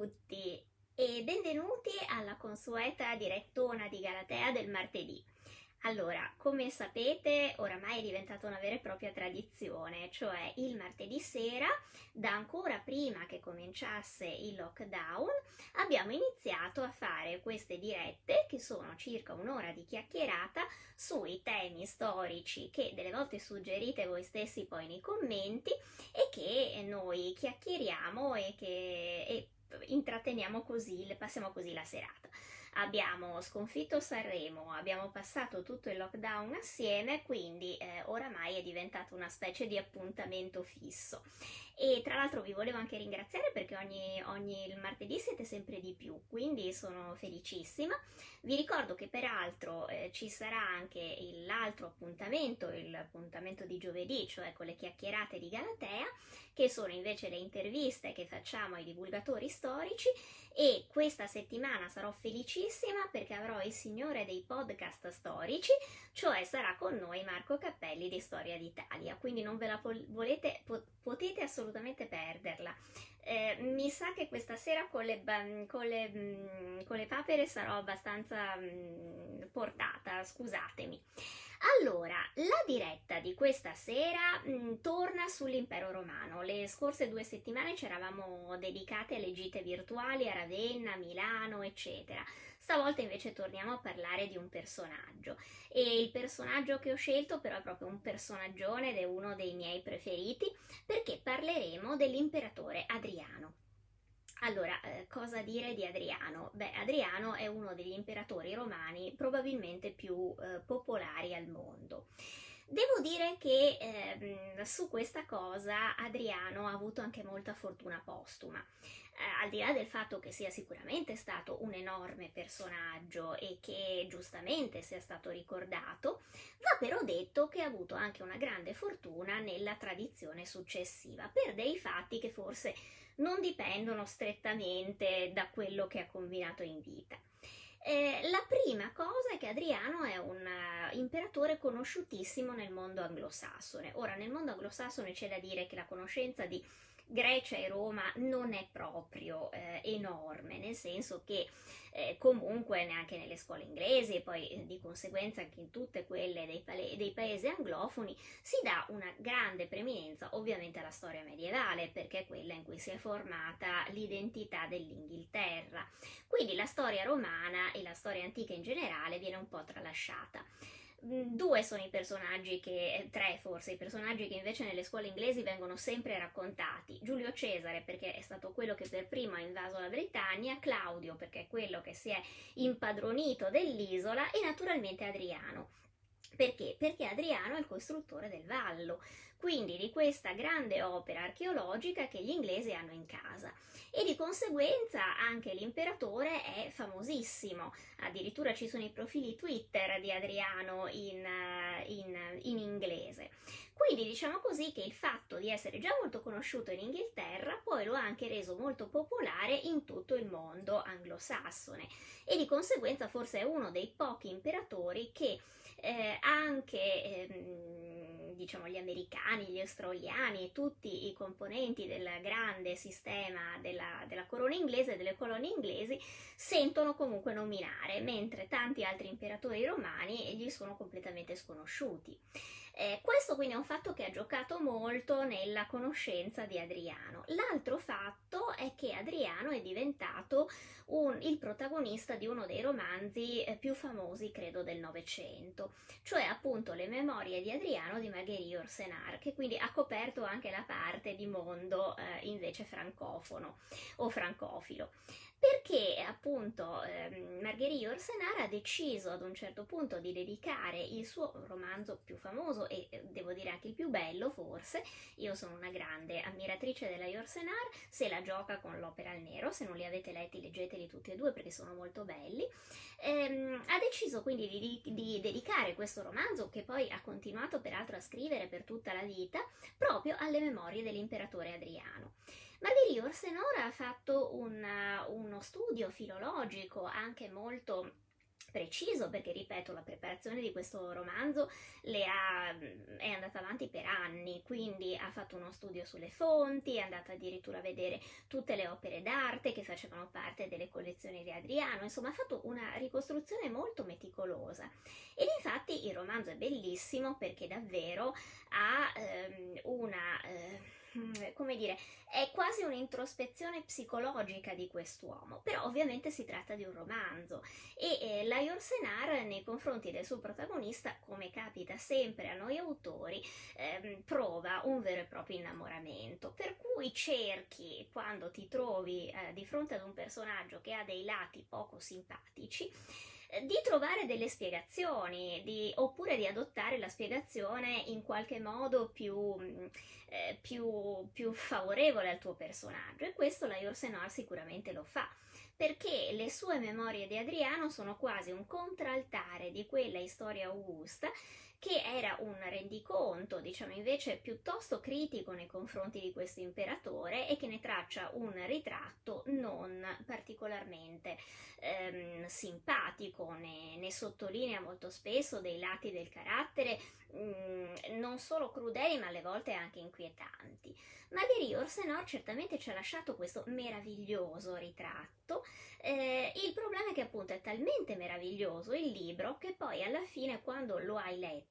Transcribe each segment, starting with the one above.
tutti e benvenuti alla consueta direttona di Galatea del martedì. Allora, come sapete, oramai è diventata una vera e propria tradizione, cioè il martedì sera, da ancora prima che cominciasse il lockdown, abbiamo iniziato a fare queste dirette, che sono circa un'ora di chiacchierata, sui temi storici che delle volte suggerite voi stessi poi nei commenti e che noi chiacchieriamo e che e intratteniamo così, passiamo così la serata abbiamo sconfitto Sanremo, abbiamo passato tutto il lockdown assieme, quindi eh, oramai è diventato una specie di appuntamento fisso. E tra l'altro vi volevo anche ringraziare perché ogni, ogni martedì siete sempre di più, quindi sono felicissima. Vi ricordo che peraltro eh, ci sarà anche l'altro appuntamento, il appuntamento di giovedì, cioè con le chiacchierate di Galatea, che sono invece le interviste che facciamo ai divulgatori storici e questa settimana sarò felicissima perché avrò il signore dei podcast storici, cioè sarà con noi Marco Cappelli di Storia d'Italia, quindi non ve la volete, potete assolutamente perderla. Eh, mi sa che questa sera con le, con le, mm, con le papere sarò abbastanza mm, portata, scusatemi. Allora, la diretta di questa sera mh, mm, torna sull'impero romano. Le scorse due settimane ci eravamo dedicate alle gite virtuali a Ravenna, Milano, eccetera. Stavolta invece torniamo a parlare di un personaggio e il personaggio che ho scelto però è proprio un personaggione ed è uno dei miei preferiti perché parleremo dell'imperatore Adriano. Allora, eh, cosa dire di Adriano? Beh, Adriano è uno degli imperatori romani probabilmente più eh, popolari al mondo. Devo dire che eh, su questa cosa Adriano ha avuto anche molta fortuna postuma. Eh, al di là del fatto che sia sicuramente stato un enorme personaggio e che giustamente sia stato ricordato, va però detto che ha avuto anche una grande fortuna nella tradizione successiva, per dei fatti che forse non dipendono strettamente da quello che ha combinato in vita. Eh, la prima cosa è che Adriano è un uh, imperatore conosciutissimo nel mondo anglosassone. Ora, nel mondo anglosassone c'è da dire che la conoscenza di Grecia e Roma non è proprio eh, enorme, nel senso che eh, comunque neanche nelle scuole inglesi e poi eh, di conseguenza anche in tutte quelle dei, pale- dei paesi anglofoni si dà una grande preminenza ovviamente alla storia medievale perché è quella in cui si è formata l'identità dell'Inghilterra. Quindi la storia romana e la storia antica in generale viene un po' tralasciata. Due sono i personaggi che, eh, tre forse, i personaggi che invece nelle scuole inglesi vengono sempre raccontati. Giulio Cesare perché è stato quello che per primo ha invaso la Britannia, Claudio perché è quello che si è impadronito dell'isola e naturalmente Adriano. Perché? Perché Adriano è il costruttore del vallo, quindi di questa grande opera archeologica che gli inglesi hanno in casa. E di conseguenza anche l'imperatore è famosissimo, addirittura ci sono i profili Twitter di Adriano in, eh, in, in inglese. Quindi diciamo così che il fatto di essere già molto conosciuto in Inghilterra poi lo ha anche reso molto popolare in tutto il mondo anglosassone. E di conseguenza forse è uno dei pochi imperatori che eh, anche ehm, diciamo gli americani, gli australiani tutti i componenti del grande sistema della, della corona inglese, delle colonie inglesi, sentono comunque nominare, mentre tanti altri imperatori romani gli sono completamente sconosciuti. Eh, questo quindi è un fatto che ha giocato molto nella conoscenza di Adriano. L'altro fatto è che Adriano è diventato un, il protagonista di uno dei romanzi eh, più famosi, credo, del Novecento, cioè appunto le memorie di Adriano di Marguerite Yourcenar, che quindi ha coperto anche la parte di mondo eh, invece francofono o francofilo perché appunto ehm, Marguerite Yourcenar ha deciso ad un certo punto di dedicare il suo romanzo più famoso e eh, devo dire anche il più bello forse, io sono una grande ammiratrice della Yourcenar, se la gioca con l'opera al nero, se non li avete letti leggeteli tutti e due perché sono molto belli, ehm, ha deciso quindi di, di dedicare questo romanzo che poi ha continuato peraltro a scrivere per tutta la vita proprio alle memorie dell'imperatore Adriano. Marguerite Yourcenar ha fatto un, uno studio filologico anche molto preciso perché ripeto la preparazione di questo romanzo ha, è andata avanti per anni quindi ha fatto uno studio sulle fonti è andata addirittura a vedere tutte le opere d'arte che facevano parte delle collezioni di Adriano insomma ha fatto una ricostruzione molto meticolosa. Ed infatti il romanzo è bellissimo perché davvero ha ehm, una eh, come dire, è quasi un'introspezione psicologica di quest'uomo, però ovviamente si tratta di un romanzo. E eh, la Yorsenar nei confronti del suo protagonista, come capita sempre a noi autori, eh, prova un vero e proprio innamoramento, per cui cerchi, quando ti trovi eh, di fronte ad un personaggio che ha dei lati poco simpatici, di trovare delle spiegazioni di, oppure di adottare la spiegazione in qualche modo più, mm, eh, più, più favorevole al tuo personaggio. E questo la Yourcenar sicuramente lo fa perché le sue memorie di Adriano sono quasi un contraltare di quella storia augusta che era un rendiconto, diciamo invece piuttosto critico nei confronti di questo imperatore e che ne traccia un ritratto non particolarmente ehm, simpatico, ne, ne, sottolinea molto spesso dei lati del carattere mh, mm, non solo crudeli ma alle volte anche inquietanti. Marguerite Orsenor certamente ci ha lasciato questo meraviglioso ritratto eh, il problema è che appunto è talmente meraviglioso il libro che poi alla fine quando lo hai letto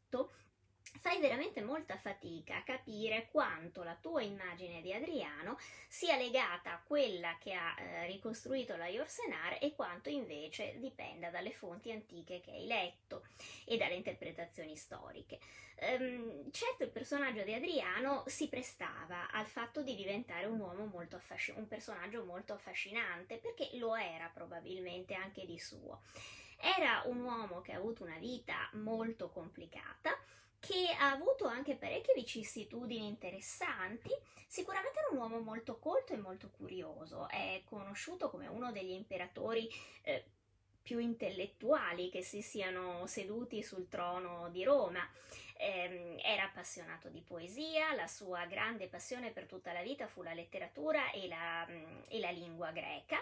fai veramente molta fatica a capire quanto la tua immagine di Adriano sia legata a quella che ha eh, ricostruito la Yorsenar e quanto invece dipenda dalle fonti antiche che hai letto e dalle interpretazioni storiche. Um, certo il personaggio di Adriano si prestava al fatto di diventare un molto affascinante, un personaggio molto affascinante perché lo era probabilmente anche di suo. Era un uomo che ha avuto una vita molto complicata, che ha avuto anche parecchie vicissitudini interessanti. Sicuramente era un uomo molto colto e molto curioso, è conosciuto come uno degli imperatori eh, più intellettuali che si siano seduti sul trono di Roma. Eh, era appassionato di poesia, la sua grande passione per tutta la vita fu la letteratura e la, e la lingua greca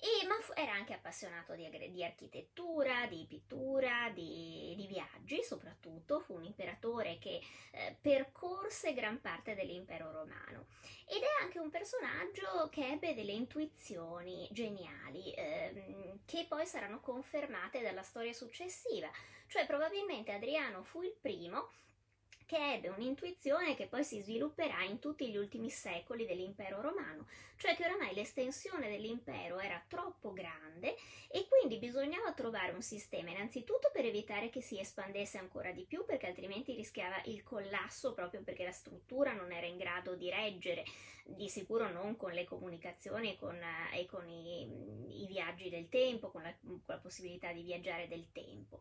e, ma fu, era anche appassionato di, di architettura, di pittura, di, di, viaggi soprattutto, fu un imperatore che eh, percorse gran parte dell'impero romano. Ed è anche un personaggio che ebbe delle intuizioni geniali ehm, che poi saranno confermate dalla storia successiva, cioè probabilmente Adriano fu il primo che ebbe un'intuizione che poi si svilupperà in tutti gli ultimi secoli dell'impero romano, cioè che oramai l'estensione dell'impero era troppo grande e quindi bisognava trovare un sistema innanzitutto per evitare che si espandesse ancora di più perché altrimenti rischiava il collasso proprio perché la struttura non era in grado di reggere, di sicuro non con le comunicazioni con, e con i, i, viaggi del tempo, con la, con la possibilità di viaggiare del tempo.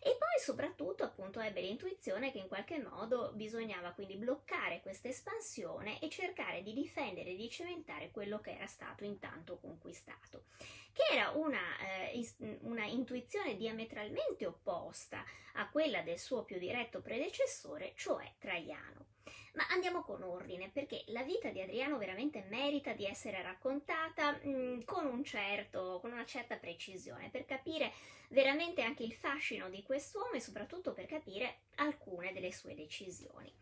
E poi soprattutto appunto ebbe l'intuizione che in qualche modo bisognava quindi bloccare questa espansione e cercare di difendere e di cementare quello che era stato intanto conquistato, che era una, eh, una intuizione diametralmente opposta a quella del suo più diretto predecessore, cioè Traiano. Ma andiamo con ordine, perché la vita di Adriano veramente merita di essere raccontata mh, mm, con, un certo, con una certa precisione, per capire veramente anche il fascino di quest'uomo e soprattutto per capire alcune delle sue decisioni.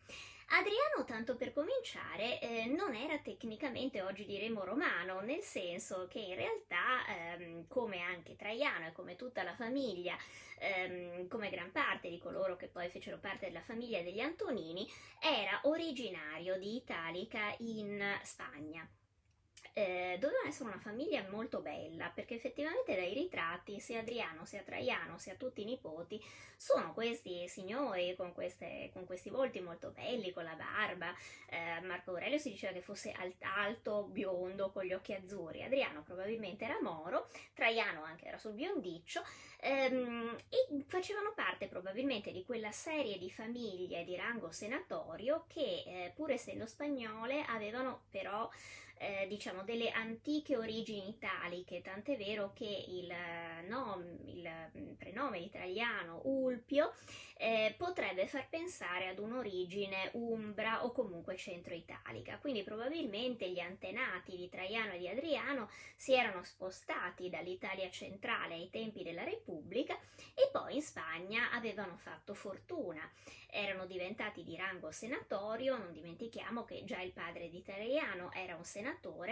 Adriano, tanto per cominciare, eh, non era tecnicamente oggi diremo romano, nel senso che in realtà, ehm, come anche Traiano e come tutta la famiglia, ehm, come gran parte di coloro che poi fecero parte della famiglia degli Antonini, era originario di Italica in Spagna eh, doveva essere una famiglia molto bella perché effettivamente dai ritratti sia Adriano sia Traiano sia tutti i nipoti sono questi signori con, queste, con questi volti molto belli con la barba. Eh, Marco Aurelio si diceva che fosse alto, biondo con gli occhi azzurri. Adriano probabilmente era moro Traiano anche era sul biondiccio ehm, e facevano parte probabilmente di quella serie di famiglie di rango senatorio che eh, pur essendo spagnole avevano però eh, diciamo delle antiche origini italiche, tant'è vero che il, no, il prenome italiano Ulpio eh, potrebbe far pensare ad un'origine umbra o comunque centro-italica, quindi probabilmente gli antenati di Traiano e di Adriano si erano spostati dall'Italia centrale ai tempi della Repubblica e poi in Spagna avevano fatto fortuna, erano diventati di rango senatorio, non dimentichiamo che già il padre di Traiano era un senatore,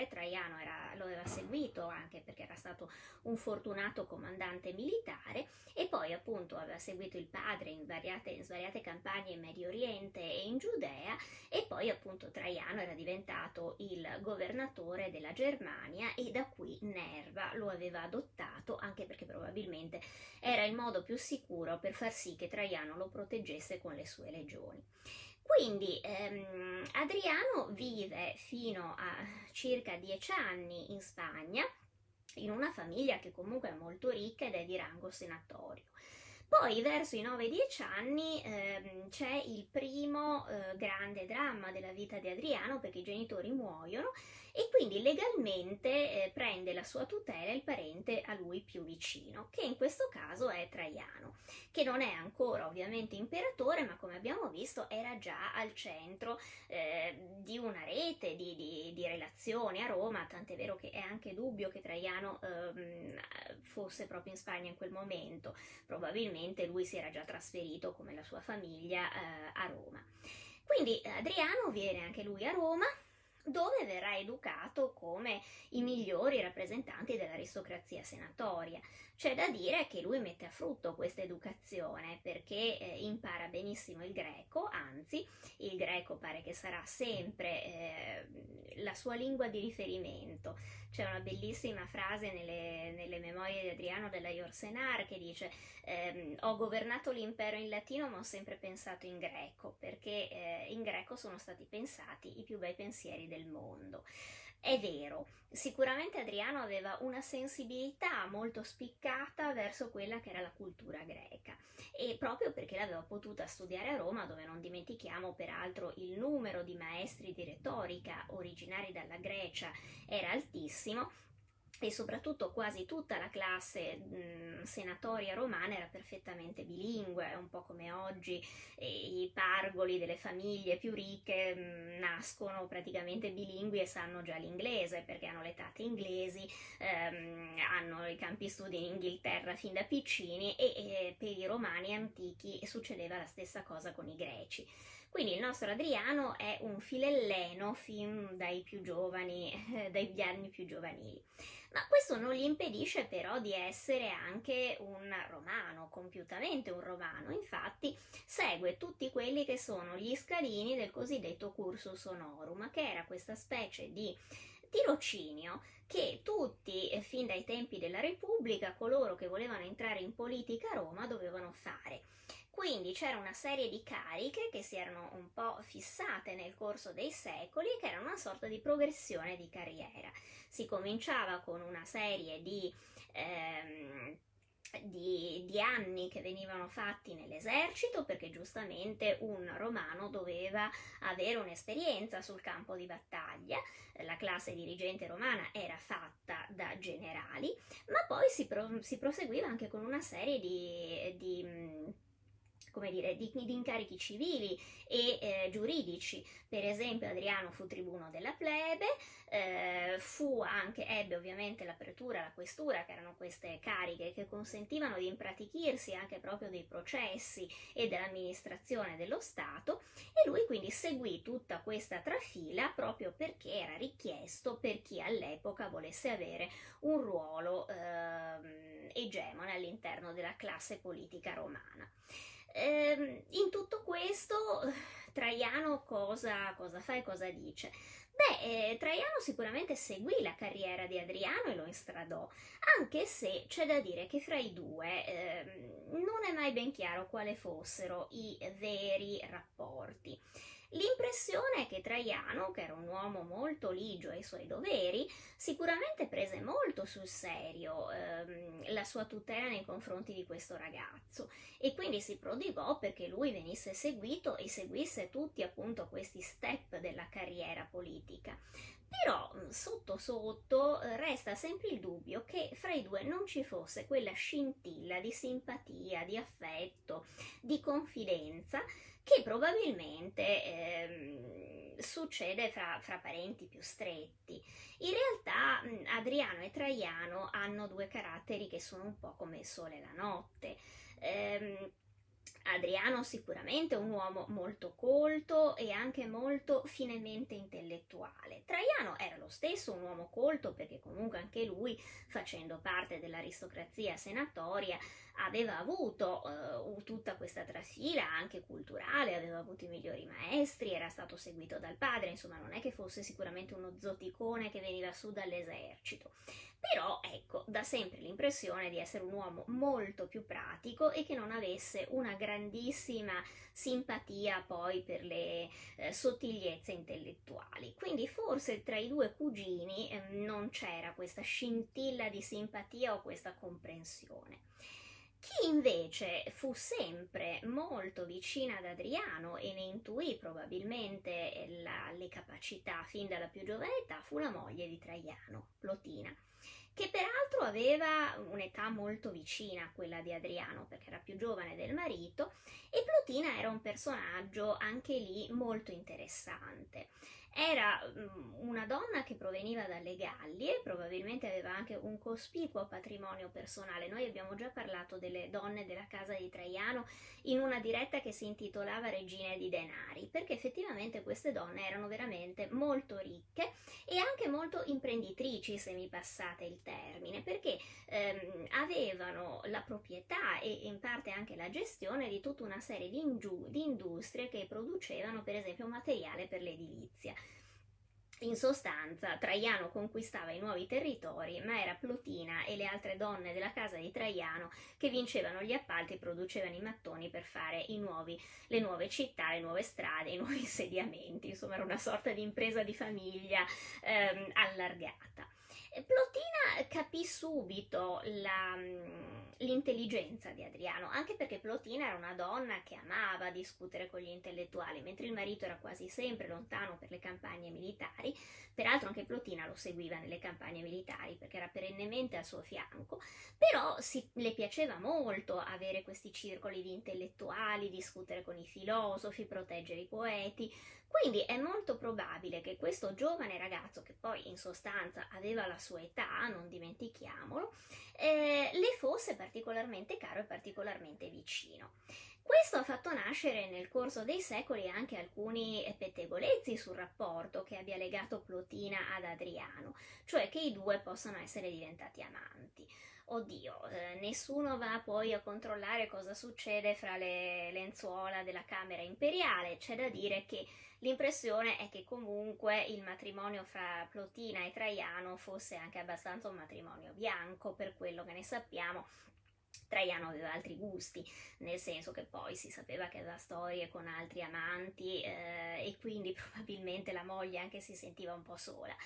Traiano era, lo aveva seguito anche perché era stato un fortunato comandante militare e poi appunto aveva seguito il padre in svariate, in svariate campagne in Medio Oriente e in Giudea e poi appunto Traiano era diventato il governatore della Germania e da qui Nerva lo aveva adottato anche perché probabilmente era il modo più sicuro per far sì che Traiano lo proteggesse con le sue legioni. Quindi ehm, Adriano vive fino a circa dieci anni in Spagna, in una famiglia che comunque è molto ricca ed è di rango senatorio. Poi verso i 9-10 anni ehm, c'è il primo eh, grande dramma della vita di Adriano perché i genitori muoiono e quindi legalmente eh, prende la sua tutela il parente a lui più vicino, che in questo caso è Traiano, che non è ancora ovviamente imperatore, ma come abbiamo visto era già al centro eh, di una rete di, di, di, relazioni a Roma, tant'è vero che è anche dubbio che Traiano ehm, fosse proprio in Spagna in quel momento, probabilmente lui si era già trasferito come la sua famiglia eh, a Roma. Quindi Adriano viene anche lui a Roma, dove verrà educato come i migliori rappresentanti dell'aristocrazia senatoria. C'è da dire che lui mette a frutto questa educazione perché eh, impara benissimo il greco, anzi il greco pare che sarà sempre eh, la sua lingua di riferimento. C'è una bellissima frase nelle, nelle memorie di Adriano della Yorsenar che dice ehm, ho governato l'impero in latino ma ho sempre pensato in greco perché eh, in greco sono stati pensati i più bei pensieri del mondo. È vero, sicuramente Adriano aveva una sensibilità molto spiccata verso quella che era la cultura greca e proprio perché l'aveva potuta studiare a Roma dove non dimentichiamo peraltro il numero di maestri di retorica originari dalla Grecia era altissimo e soprattutto quasi tutta la classe mh, senatoria romana era perfettamente bilingue, un po' come oggi i pargoli delle famiglie più ricche mh, nascono praticamente bilingui e sanno già l'inglese perché hanno le tate inglesi, ehm, hanno i campi studi in Inghilterra fin da piccini e, e per i romani antichi succedeva la stessa cosa con i greci. Quindi il nostro Adriano è un filelleno fin dai più giovani, eh, dagli anni più giovanili. Ma questo non gli impedisce però di essere anche un romano, compiutamente un romano. Infatti segue tutti quelli che sono gli scalini del cosiddetto cursus honorum, che era questa specie di tirocinio che tutti, eh, fin dai tempi della Repubblica, coloro che volevano entrare in politica a Roma dovevano fare. Quindi c'era una serie di cariche che si erano un po' fissate nel corso dei secoli che erano una sorta di progressione di carriera. Si cominciava con una serie di ehm, di, di, anni che venivano fatti nell'esercito perché giustamente un romano doveva avere un'esperienza sul campo di battaglia, la classe dirigente romana era fatta da generali, ma poi si, pro, si proseguiva anche con una serie di, di come dire, di, di incarichi civili e eh, giuridici. Per esempio Adriano fu tribuno della plebe, eh, fu anche, ebbe ovviamente l'apertura, la questura, che erano queste cariche che consentivano di impratichirsi anche proprio dei processi e dell'amministrazione dello Stato e lui quindi seguì tutta questa trafila proprio perché era richiesto per chi all'epoca volesse avere un ruolo eh, egemone all'interno della classe politica romana. Ehm, in tutto questo, Traiano cosa, cosa, fa e cosa dice? Beh, eh, Traiano sicuramente seguì la carriera di Adriano e lo instradò, anche se c'è da dire che fra i due eh, non è mai ben chiaro quali fossero i veri rapporti. L'impressione è che Traiano, che era un uomo molto ligio ai suoi doveri, sicuramente prese molto sul serio ehm, la sua tutela nei confronti di questo ragazzo e quindi si prodigò perché lui venisse seguito e seguisse tutti appunto questi step della carriera politica. Però mm, sotto sotto eh, resta sempre il dubbio che fra i due non ci fosse quella scintilla di simpatia, di affetto, di confidenza che probabilmente ehm, succede fra, fra, parenti più stretti. In realtà mm, Adriano e Traiano hanno due caratteri che sono un po' come il sole e la notte. Ehm, Adriano sicuramente è un uomo molto colto e anche molto finemente intellettuale. Traiano era lo stesso un uomo colto perché comunque anche lui, facendo parte dell'aristocrazia senatoria, aveva avuto uh, tutta questa trasfila anche culturale, aveva avuto i migliori maestri, era stato seguito dal padre, insomma non è che fosse sicuramente uno zoticone che veniva su dall'esercito. Però ecco, dà sempre l'impressione di essere un uomo molto più pratico e che non avesse una grandissima simpatia poi per le eh, sottigliezze intellettuali. Quindi forse tra i due cugini eh, non c'era questa scintilla di simpatia o questa comprensione. Chi invece fu sempre molto vicina ad Adriano e ne intuì probabilmente la, le capacità fin dalla più giovane età fu la moglie di Traiano, Plotina che peraltro aveva un'età molto vicina a quella di Adriano perché era più giovane del marito e Plotina era un personaggio anche lì molto interessante. Era mm, una donna che proveniva dalle Gallie, probabilmente aveva anche un cospicuo patrimonio personale. Noi abbiamo già parlato delle donne della casa di Traiano in una diretta che si intitolava Regine di Denari, perché effettivamente queste donne erano veramente molto ricche e anche molto imprenditrici, se mi passate il termine, perché ehm, avevano la proprietà e in parte anche la gestione di tutta una serie di, ingiu- di industrie che producevano per esempio materiale per l'edilizia. In sostanza, Traiano conquistava i nuovi territori, ma era Plotina e le altre donne della casa di Traiano che vincevano gli appalti e producevano i mattoni per fare nuovi, le nuove città, le nuove strade, i nuovi insediamenti. Insomma, era una sorta di impresa di famiglia ehm, allargata. Plotina capì subito la, l'intelligenza di Adriano, anche perché Plotina era una donna che amava discutere con gli intellettuali, mentre il marito era quasi sempre lontano per le campagne militari. Peraltro anche Plotina lo seguiva nelle campagne militari perché era perennemente al suo fianco, però si, le piaceva molto avere questi circoli di intellettuali, discutere con i filosofi, proteggere i poeti, quindi è molto probabile che questo giovane ragazzo, che poi in sostanza aveva la sua età, non dimentichiamolo, eh, le fosse particolarmente caro e particolarmente vicino. Questo ha fatto nascere nel corso dei secoli anche alcuni pettegolezzi sul rapporto che abbia legato Plotina ad Adriano, cioè che i due possano essere diventati amanti oddio, eh, nessuno va poi a controllare cosa succede fra le lenzuola della Camera imperiale, c'è da dire che l'impressione è che comunque il matrimonio fra Plotina e Traiano fosse anche abbastanza un matrimonio bianco, per quello che ne sappiamo. Traiano aveva altri gusti, nel senso che poi si sapeva che aveva storie con altri amanti eh, e quindi probabilmente la moglie anche si sentiva un po' sola.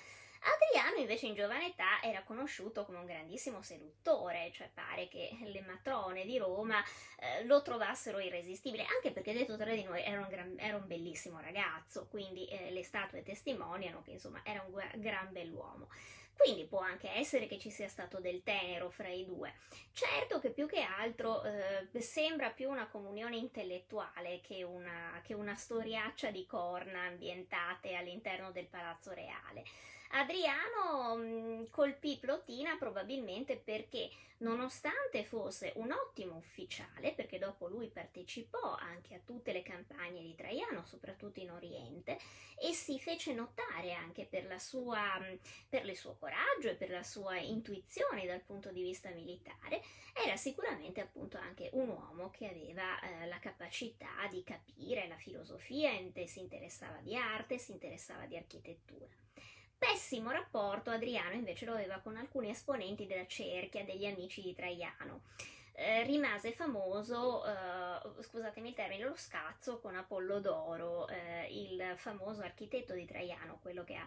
Adriano invece in giovane età era conosciuto come un grandissimo seduttore, cioè pare che le matrone di Roma eh, lo trovassero irresistibile, anche perché detto tra di noi era un, gran, era un bellissimo ragazzo, quindi eh, le statue testimoniano che insomma era un gran bell'uomo. Quindi può anche essere che ci sia stato del tenero fra i due. Certo che più che altro eh, sembra più una comunione intellettuale che una, che una storiaccia di corna ambientate all'interno del palazzo reale. Adriano mm, colpì Plotina probabilmente perché, nonostante fosse un ottimo ufficiale, perché dopo lui partecipò anche a tutte le campagne di Traiano, soprattutto in Oriente, e si fece notare anche per, sua, mm, per il suo coraggio e per la sua intuizione dal punto di vista militare, era sicuramente appunto anche un uomo che aveva eh, la capacità di capire la filosofia, si interessava di arte, si interessava di architettura. Pessimo rapporto Adriano invece lo aveva con alcuni esponenti della cerchia degli amici di Traiano. Eh, rimase famoso, eh, scusatemi il termine, lo scazzo con Apollodoro, eh, il famoso architetto di Traiano, quello che ha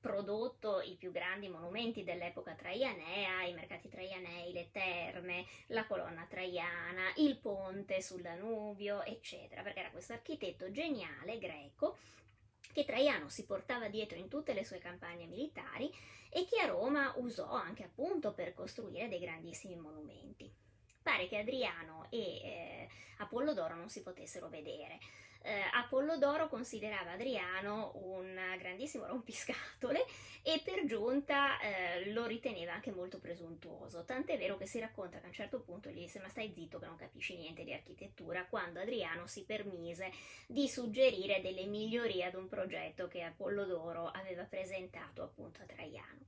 prodotto i più grandi monumenti dell'epoca traianea, i mercati traianei, le terme, la colonna traiana, il ponte sul Danubio, eccetera, perché era questo architetto geniale greco che Traiano si portava dietro in tutte le sue campagne militari e che a Roma usò anche appunto per costruire dei grandissimi monumenti. Pare che Adriano e eh, Apollodoro non si potessero vedere eh, Apollodoro considerava Adriano un grandissimo rompiscatole e per giunta eh, lo riteneva anche molto presuntuoso, tant'è vero che si racconta che a un certo punto gli disse ma stai zitto che non capisci niente di architettura, quando Adriano si permise di suggerire delle migliorie ad un progetto che Apollodoro aveva presentato appunto a Traiano.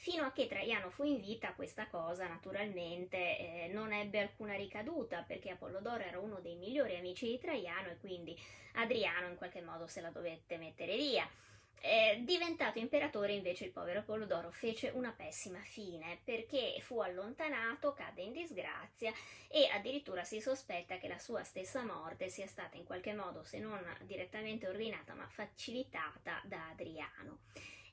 Fino a che Traiano fu in vita questa cosa naturalmente eh, non ebbe alcuna ricaduta perché Apollodoro era uno dei migliori amici di Traiano e quindi Adriano in qualche modo se la dovette mettere via. Eh, diventato imperatore invece il povero Apollodoro fece una pessima fine perché fu allontanato, cadde in disgrazia e addirittura si sospetta che la sua stessa morte sia stata in qualche modo, se non direttamente ordinata, ma facilitata da Adriano.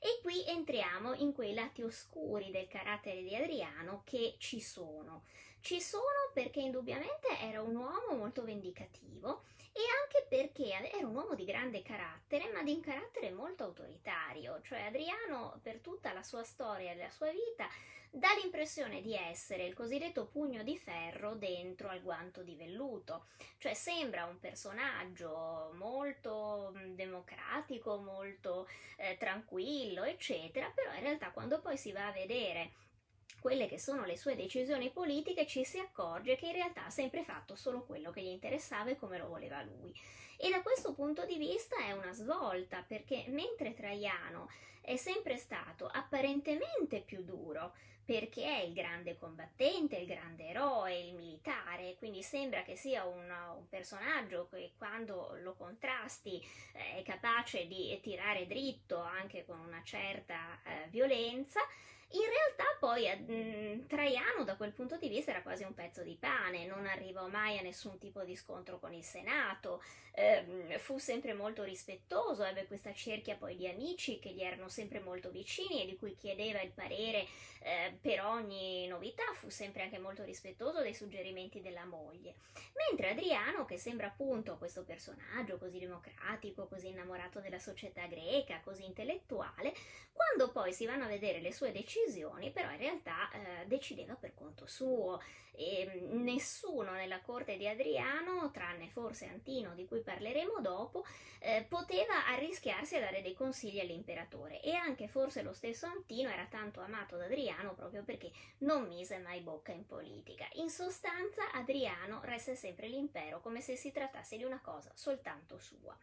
E qui entriamo in quei lati oscuri del carattere di Adriano che ci sono. Ci sono perché indubbiamente era un uomo molto vendicativo e anche perché era un uomo di grande carattere, ma di un carattere molto autoritario, cioè Adriano per tutta la sua storia e la sua vita dà l'impressione di essere il cosiddetto pugno di ferro dentro al guanto di velluto, cioè sembra un personaggio molto mm, democratico, molto eh, tranquillo, eccetera, però in realtà quando poi si va a vedere quelle che sono le sue decisioni politiche ci si accorge che in realtà ha sempre fatto solo quello che gli interessava e come lo voleva lui. E da questo punto di vista è una svolta perché mentre Traiano è sempre stato apparentemente più duro perché è il grande combattente, il grande eroe, il militare, quindi sembra che sia un, un personaggio che quando lo contrasti eh, è capace di tirare dritto anche con una certa eh, violenza, in realtà poi mh, mm, Traiano da quel punto di vista era quasi un pezzo di pane, non arrivò mai a nessun tipo di scontro con il Senato, ehm, fu sempre molto rispettoso, ebbe questa cerchia poi di amici che gli erano sempre molto vicini e di cui chiedeva il parere eh, per ogni novità, fu sempre anche molto rispettoso dei suggerimenti della moglie. Mentre Adriano, che sembra appunto questo personaggio così democratico, così innamorato della società greca, così intellettuale, quando poi si vanno a vedere le sue decisioni, però in realtà eh, decideva per conto suo e mm, nessuno nella corte di Adriano, tranne forse Antino di cui parleremo dopo, eh, poteva arrischiarsi a dare dei consigli all'imperatore e anche forse lo stesso Antino era tanto amato da Adriano proprio perché non mise mai bocca in politica. In sostanza Adriano resta sempre l'impero come se si trattasse di una cosa soltanto sua.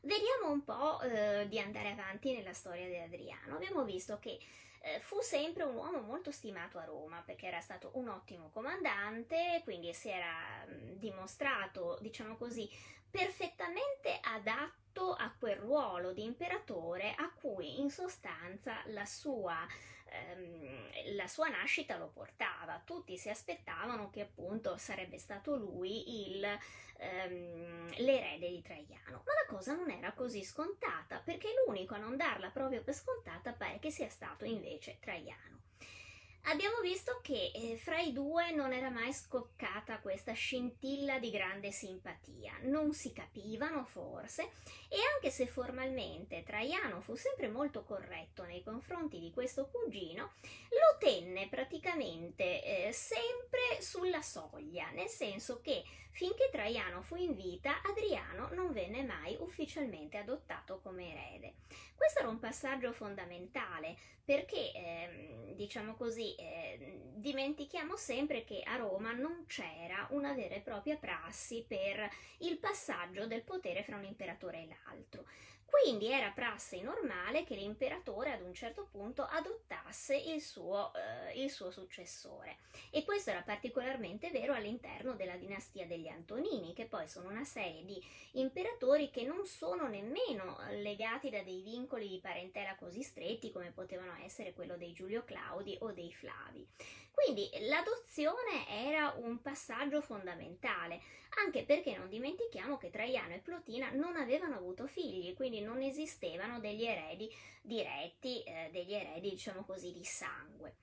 Vediamo un po' eh, di andare avanti nella storia di Adriano. Abbiamo visto che eh, fu sempre un uomo molto stimato a Roma perché era stato un ottimo comandante, quindi si era mh, dimostrato, diciamo così, perfettamente adatto a quel ruolo di imperatore a cui in sostanza la sua ehm, la sua nascita lo portava. Tutti si aspettavano che appunto sarebbe stato lui il, ehm, l'erede di Traiano, ma la cosa non era così scontata perché l'unico a non darla proprio per scontata pare che sia stato invece Traiano. Abbiamo visto che eh, fra i due non era mai scoccata questa scintilla di grande simpatia, non si capivano forse e anche se formalmente Traiano fu sempre molto corretto nei confronti di questo cugino, lo tenne praticamente eh, sempre sulla soglia, nel senso che finché Traiano fu in vita Adriano non venne mai ufficialmente adottato come erede. Questo era un passaggio fondamentale perché, eh, diciamo così, eh, dimentichiamo sempre che a Roma non c'era una vera e propria prassi per il passaggio del potere fra un imperatore e l'altro. Quindi era prassi normale che l'imperatore ad un certo punto adottasse il suo, eh, il suo, successore. E questo era particolarmente vero all'interno della dinastia degli Antonini, che poi sono una serie di imperatori che non sono nemmeno legati da dei vincoli di parentela così stretti come potevano essere quello dei Giulio Claudi o dei Flavi. Quindi l'adozione era un passaggio fondamentale, anche perché non dimentichiamo che Traiano e Plotina non avevano avuto figli, quindi non esistevano degli eredi diretti, eh, degli eredi diciamo così di sangue.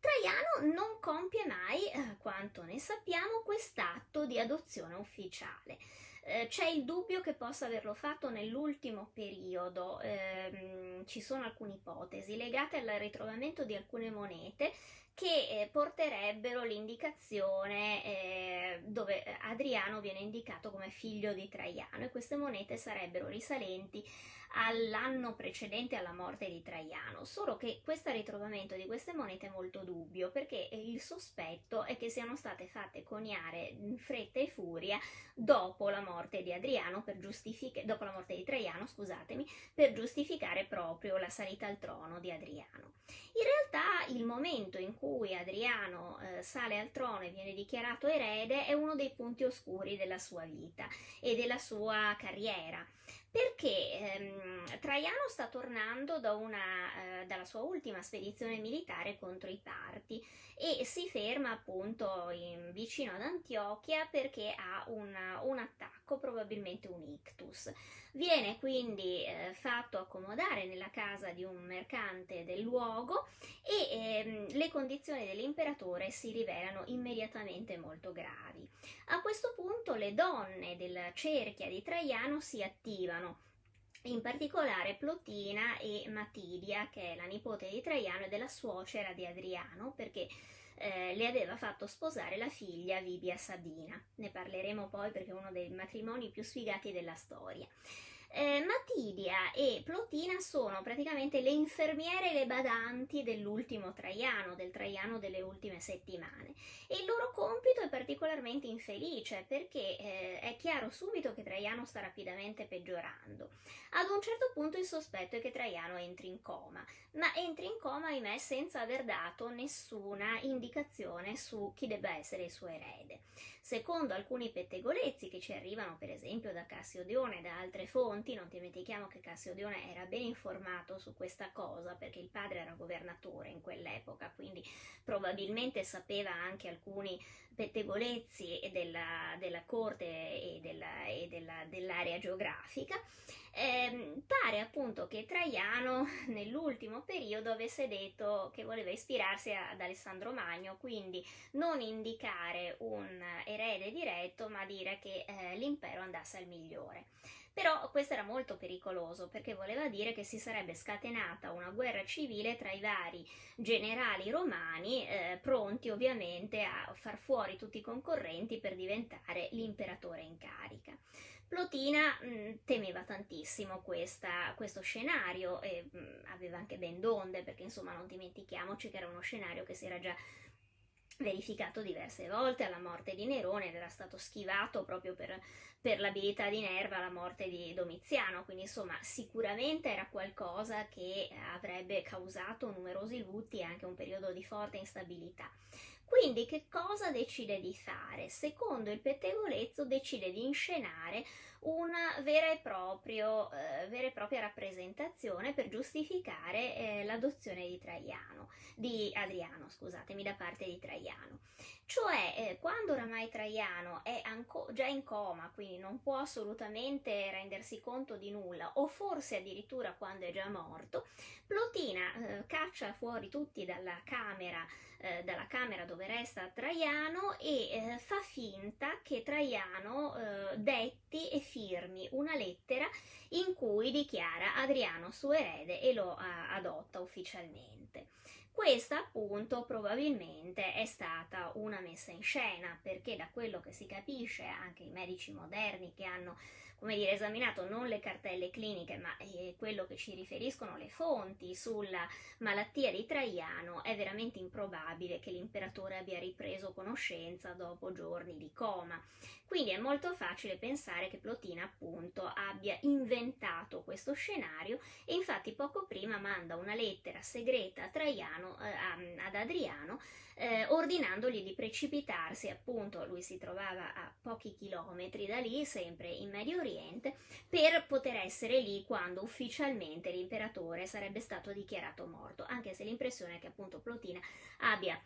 Traiano non compie mai, eh, quanto ne sappiamo, quest'atto di adozione ufficiale. Eh, c'è il dubbio che possa averlo fatto nell'ultimo periodo, eh, ci sono alcune ipotesi legate al ritrovamento di alcune monete che eh, porterebbero l'indicazione eh, dove Adriano viene indicato come figlio di Traiano e queste monete sarebbero risalenti all'anno precedente alla morte di Traiano, solo che questo ritrovamento di queste monete è molto dubbio perché il sospetto è che siano state fatte coniare in fretta e furia dopo la morte di Adriano per giustificare dopo la morte di Traiano, scusatemi, per giustificare proprio la salita al trono di Adriano. In realtà il momento in cui Adriano eh, sale al trono e viene dichiarato erede è uno dei punti oscuri della sua vita e della sua carriera perché ehm, Traiano sta tornando da una, eh, dalla sua ultima spedizione militare contro i Parti e si ferma appunto in, vicino ad Antiochia perché ha una, un attacco, probabilmente un ictus. Viene quindi eh, fatto accomodare nella casa di un mercante del luogo e ehm, le condizioni dell'imperatore si rivelano immediatamente molto gravi. A questo punto le donne della cerchia di Traiano si attivano in particolare Plotina e Matidia, che è la nipote di Traiano e della suocera di Adriano, perché eh, le aveva fatto sposare la figlia Vibia Sabina. Ne parleremo poi perché è uno dei matrimoni più sfigati della storia. Eh, Matidia e Plotina sono praticamente le infermiere e le badanti dell'ultimo Traiano, del Traiano delle ultime settimane. E il loro compito è particolarmente infelice perché eh, è chiaro subito che Traiano sta rapidamente peggiorando. Ad un certo punto il sospetto è che Traiano entri in coma, ma entri in coma, ahimè, senza aver dato nessuna indicazione su chi debba essere il suo erede. Secondo alcuni pettegolezzi che ci arrivano, per esempio, da Cassiodione e da altre fonti, non dimentichiamo che Cassiodione era ben informato su questa cosa perché il padre era governatore in quell'epoca, quindi probabilmente sapeva anche alcuni pettegolezzi della, della corte e, della, e della, dell'area geografica. Eh, pare appunto che Traiano nell'ultimo periodo avesse detto che voleva ispirarsi ad Alessandro Magno, quindi non indicare un erede diretto, ma dire che eh, l'impero andasse al migliore. Però questo era molto pericoloso perché voleva dire che si sarebbe scatenata una guerra civile tra i vari generali romani, eh, pronti ovviamente a far fuori tutti i concorrenti per diventare l'imperatore in carica. Plotina mh, mm, temeva tantissimo questa, questo scenario e mh, mm, aveva anche ben donde perché insomma non dimentichiamoci che era uno scenario che si era già verificato diverse volte alla morte di Nerone ed era stato schivato proprio per, per l'abilità di Nerva alla morte di Domiziano, quindi insomma sicuramente era qualcosa che avrebbe causato numerosi lutti e anche un periodo di forte instabilità. Quindi che cosa decide di fare? Secondo il pettegolezzo decide di inscenare una vera e, proprio, eh, vera e propria rappresentazione per giustificare eh, l'adozione di Traiano, di Adriano, scusatemi, da parte di Traiano. Cioè, eh, quando oramai Traiano è anco- già in coma, quindi non può assolutamente rendersi conto di nulla, o forse addirittura quando è già morto, Plotina eh, caccia fuori tutti dalla camera eh, dalla camera dove resta Traiano e eh, fa finta che Traiano eh, detti e firmi una lettera in cui dichiara Adriano suo erede e lo adotta ufficialmente. Questa appunto probabilmente è stata una messa in scena perché da quello che si capisce anche i medici moderni che hanno come dire, esaminato non le cartelle cliniche, ma eh, quello che ci riferiscono le fonti sulla malattia di Traiano, è veramente improbabile che l'imperatore abbia ripreso conoscenza dopo giorni di coma. Quindi è molto facile pensare che Plotina appunto abbia inventato questo scenario e infatti poco prima manda una lettera segreta a Traiano, eh, ad Adriano eh, ordinandogli di precipitarsi, appunto lui si trovava a pochi chilometri da lì, sempre in Medio Oriente, per poter essere lì quando ufficialmente l'imperatore sarebbe stato dichiarato morto, anche se l'impressione è che appunto Plotina abbia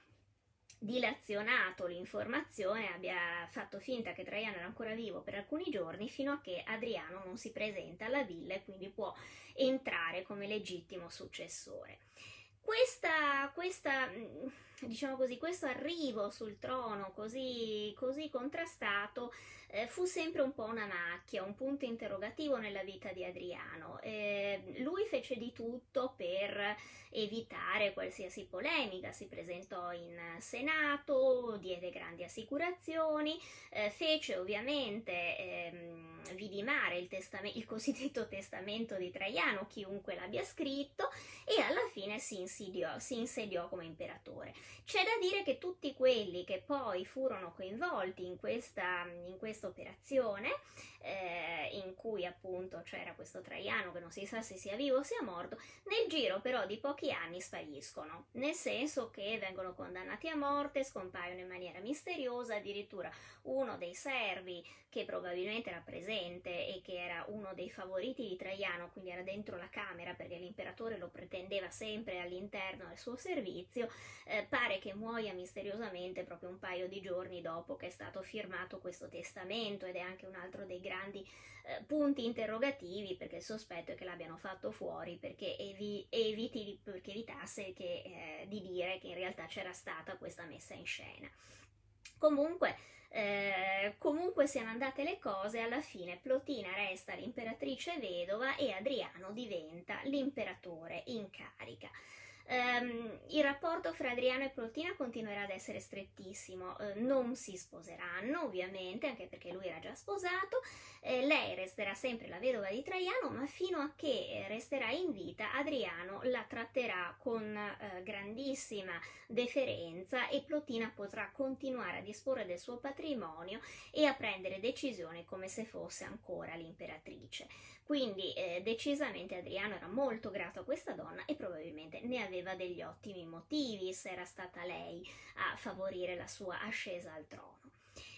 dilazionato l'informazione, abbia fatto finta che Traiano era ancora vivo per alcuni giorni fino a che Adriano non si presenta alla villa e quindi può entrare come legittimo successore. questa, questa mm, diciamo così, questo arrivo sul trono così, così contrastato eh, fu sempre un po' una macchia, un punto interrogativo nella vita di Adriano. Eh, lui fece di tutto per evitare qualsiasi polemica, si presentò in Senato, diede grandi assicurazioni, eh, fece ovviamente ehm, vidimare il, testame- il cosiddetto testamento di Traiano, chiunque l'abbia scritto, e alla fine si insediò, si insediò come imperatore. C'è da dire che tutti quelli che poi furono coinvolti in questa, in questa operazione, eh, in cui appunto c'era questo Traiano che non si sa se sia vivo o sia morto, nel giro però di pochi anni spariscono, nel senso che vengono condannati a morte, scompaiono in maniera misteriosa, addirittura uno dei servi che probabilmente era presente e che era uno dei favoriti di Traiano, quindi era dentro la camera perché l'imperatore lo pretendeva sempre all'interno del suo servizio, eh, pare che muoia misteriosamente proprio un paio di giorni dopo che è stato firmato questo testamento ed è anche un altro dei grandi eh, punti interrogativi perché il sospetto è che l'abbiano fatto fuori perché, evi, eviti, perché evitasse che, eh, di dire che in realtà c'era stata questa messa in scena. Comunque, eh, comunque siano andate le cose, alla fine Plotina resta l'imperatrice vedova e Adriano diventa l'imperatore in carica. Um, il rapporto fra Adriano e Plotina continuerà ad essere strettissimo, uh, non si sposeranno ovviamente, anche perché lui era già sposato, eh, lei resterà sempre la vedova di Traiano, ma fino a che eh, resterà in vita Adriano la tratterà con uh, grandissima deferenza e Plotina potrà continuare a disporre del suo patrimonio e a prendere decisioni come se fosse ancora l'imperatrice. Quindi eh, decisamente Adriano era molto grato a questa donna e probabilmente ne aveva degli ottimi motivi se era stata lei a favorire la sua ascesa al trono.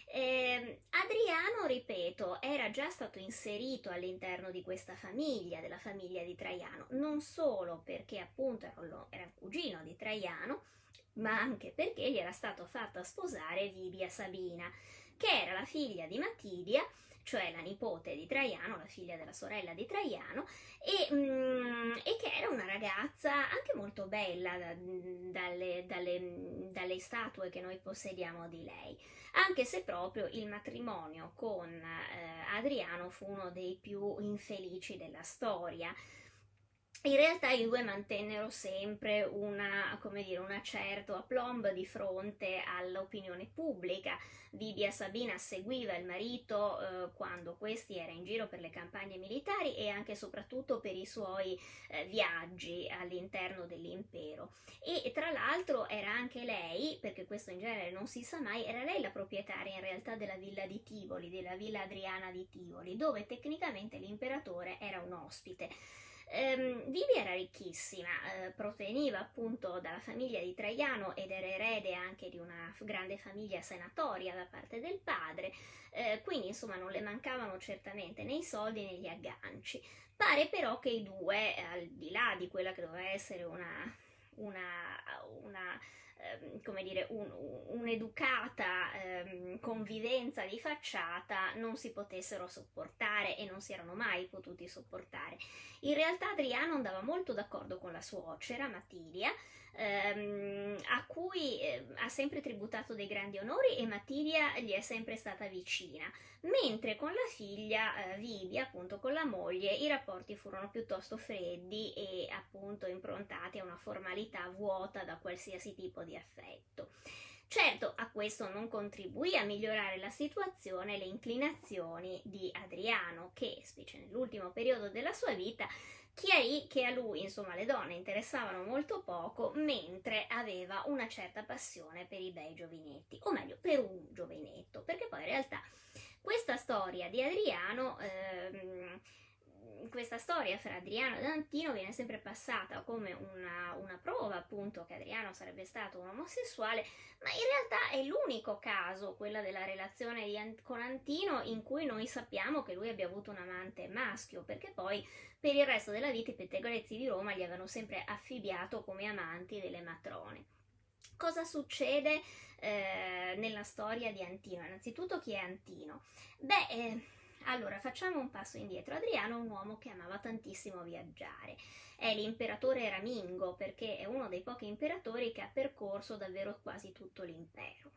Eh, Adriano, ripeto, era già stato inserito all'interno di questa famiglia, della famiglia di Traiano, non solo perché appunto era, era cugino di Traiano, ma anche perché gli era stato fatto sposare Vibia Sabina, che era la figlia di Matidia cioè la nipote di Traiano, la figlia della sorella di Traiano, e, mm, e che era una ragazza anche molto bella da, dalle, dalle, dalle, statue che noi possediamo di lei, anche se proprio il matrimonio con eh, Adriano fu uno dei più infelici della storia in realtà i due mantennero sempre una, dire, una certo aplomb di fronte all'opinione pubblica. Vibia Sabina seguiva il marito eh, quando questi era in giro per le campagne militari e anche e soprattutto per i suoi eh, viaggi all'interno dell'impero. E tra l'altro era anche lei, perché questo in genere non si sa mai, era lei la proprietaria in realtà della villa di Tivoli, della villa Adriana di Tivoli, dove tecnicamente l'imperatore era un ospite. Ehm, Vivi era ricchissima, eh, proveniva appunto dalla famiglia di Traiano ed era erede anche di una grande famiglia senatoria da parte del padre, eh, quindi insomma non le mancavano certamente né i soldi né gli agganci. Pare però che i due, al di là di quella che doveva essere una, una, una Ehm, come dire, un, un'educata ehm, convivenza di facciata non si potessero sopportare e non si erano mai potuti sopportare. In realtà Adriano andava molto d'accordo con la suocera Matilia, ehm, a cui eh, ha sempre tributato dei grandi onori e Matilia gli è sempre stata vicina, mentre con la figlia eh, Vivia, appunto con la moglie, i rapporti furono piuttosto freddi e appunto improntati a una formalità vuota da qualsiasi tipo di affetto. Certo, a questo non contribuì a migliorare la situazione le inclinazioni di Adriano, che, specie nell'ultimo periodo della sua vita, chiarì che a lui, insomma, le donne interessavano molto poco, mentre aveva una certa passione per i bei giovinetti, o meglio, per un giovinetto, perché poi in realtà questa storia di Adriano ehm, questa storia fra Adriano e Antino viene sempre passata come una, una, prova appunto che Adriano sarebbe stato un omosessuale, ma in realtà è l'unico caso, quella della relazione di, con Antino, in cui noi sappiamo che lui abbia avuto un amante maschio, perché poi per il resto della vita i pettegolezzi di Roma gli avevano sempre affibbiato come amanti delle matrone. Cosa succede eh, nella storia di Antino? Innanzitutto chi è Antino? Beh, eh, Allora, facciamo un passo indietro. Adriano è un uomo che amava tantissimo viaggiare. È l'imperatore Ramingo perché è uno dei pochi imperatori che ha percorso davvero quasi tutto l'impero.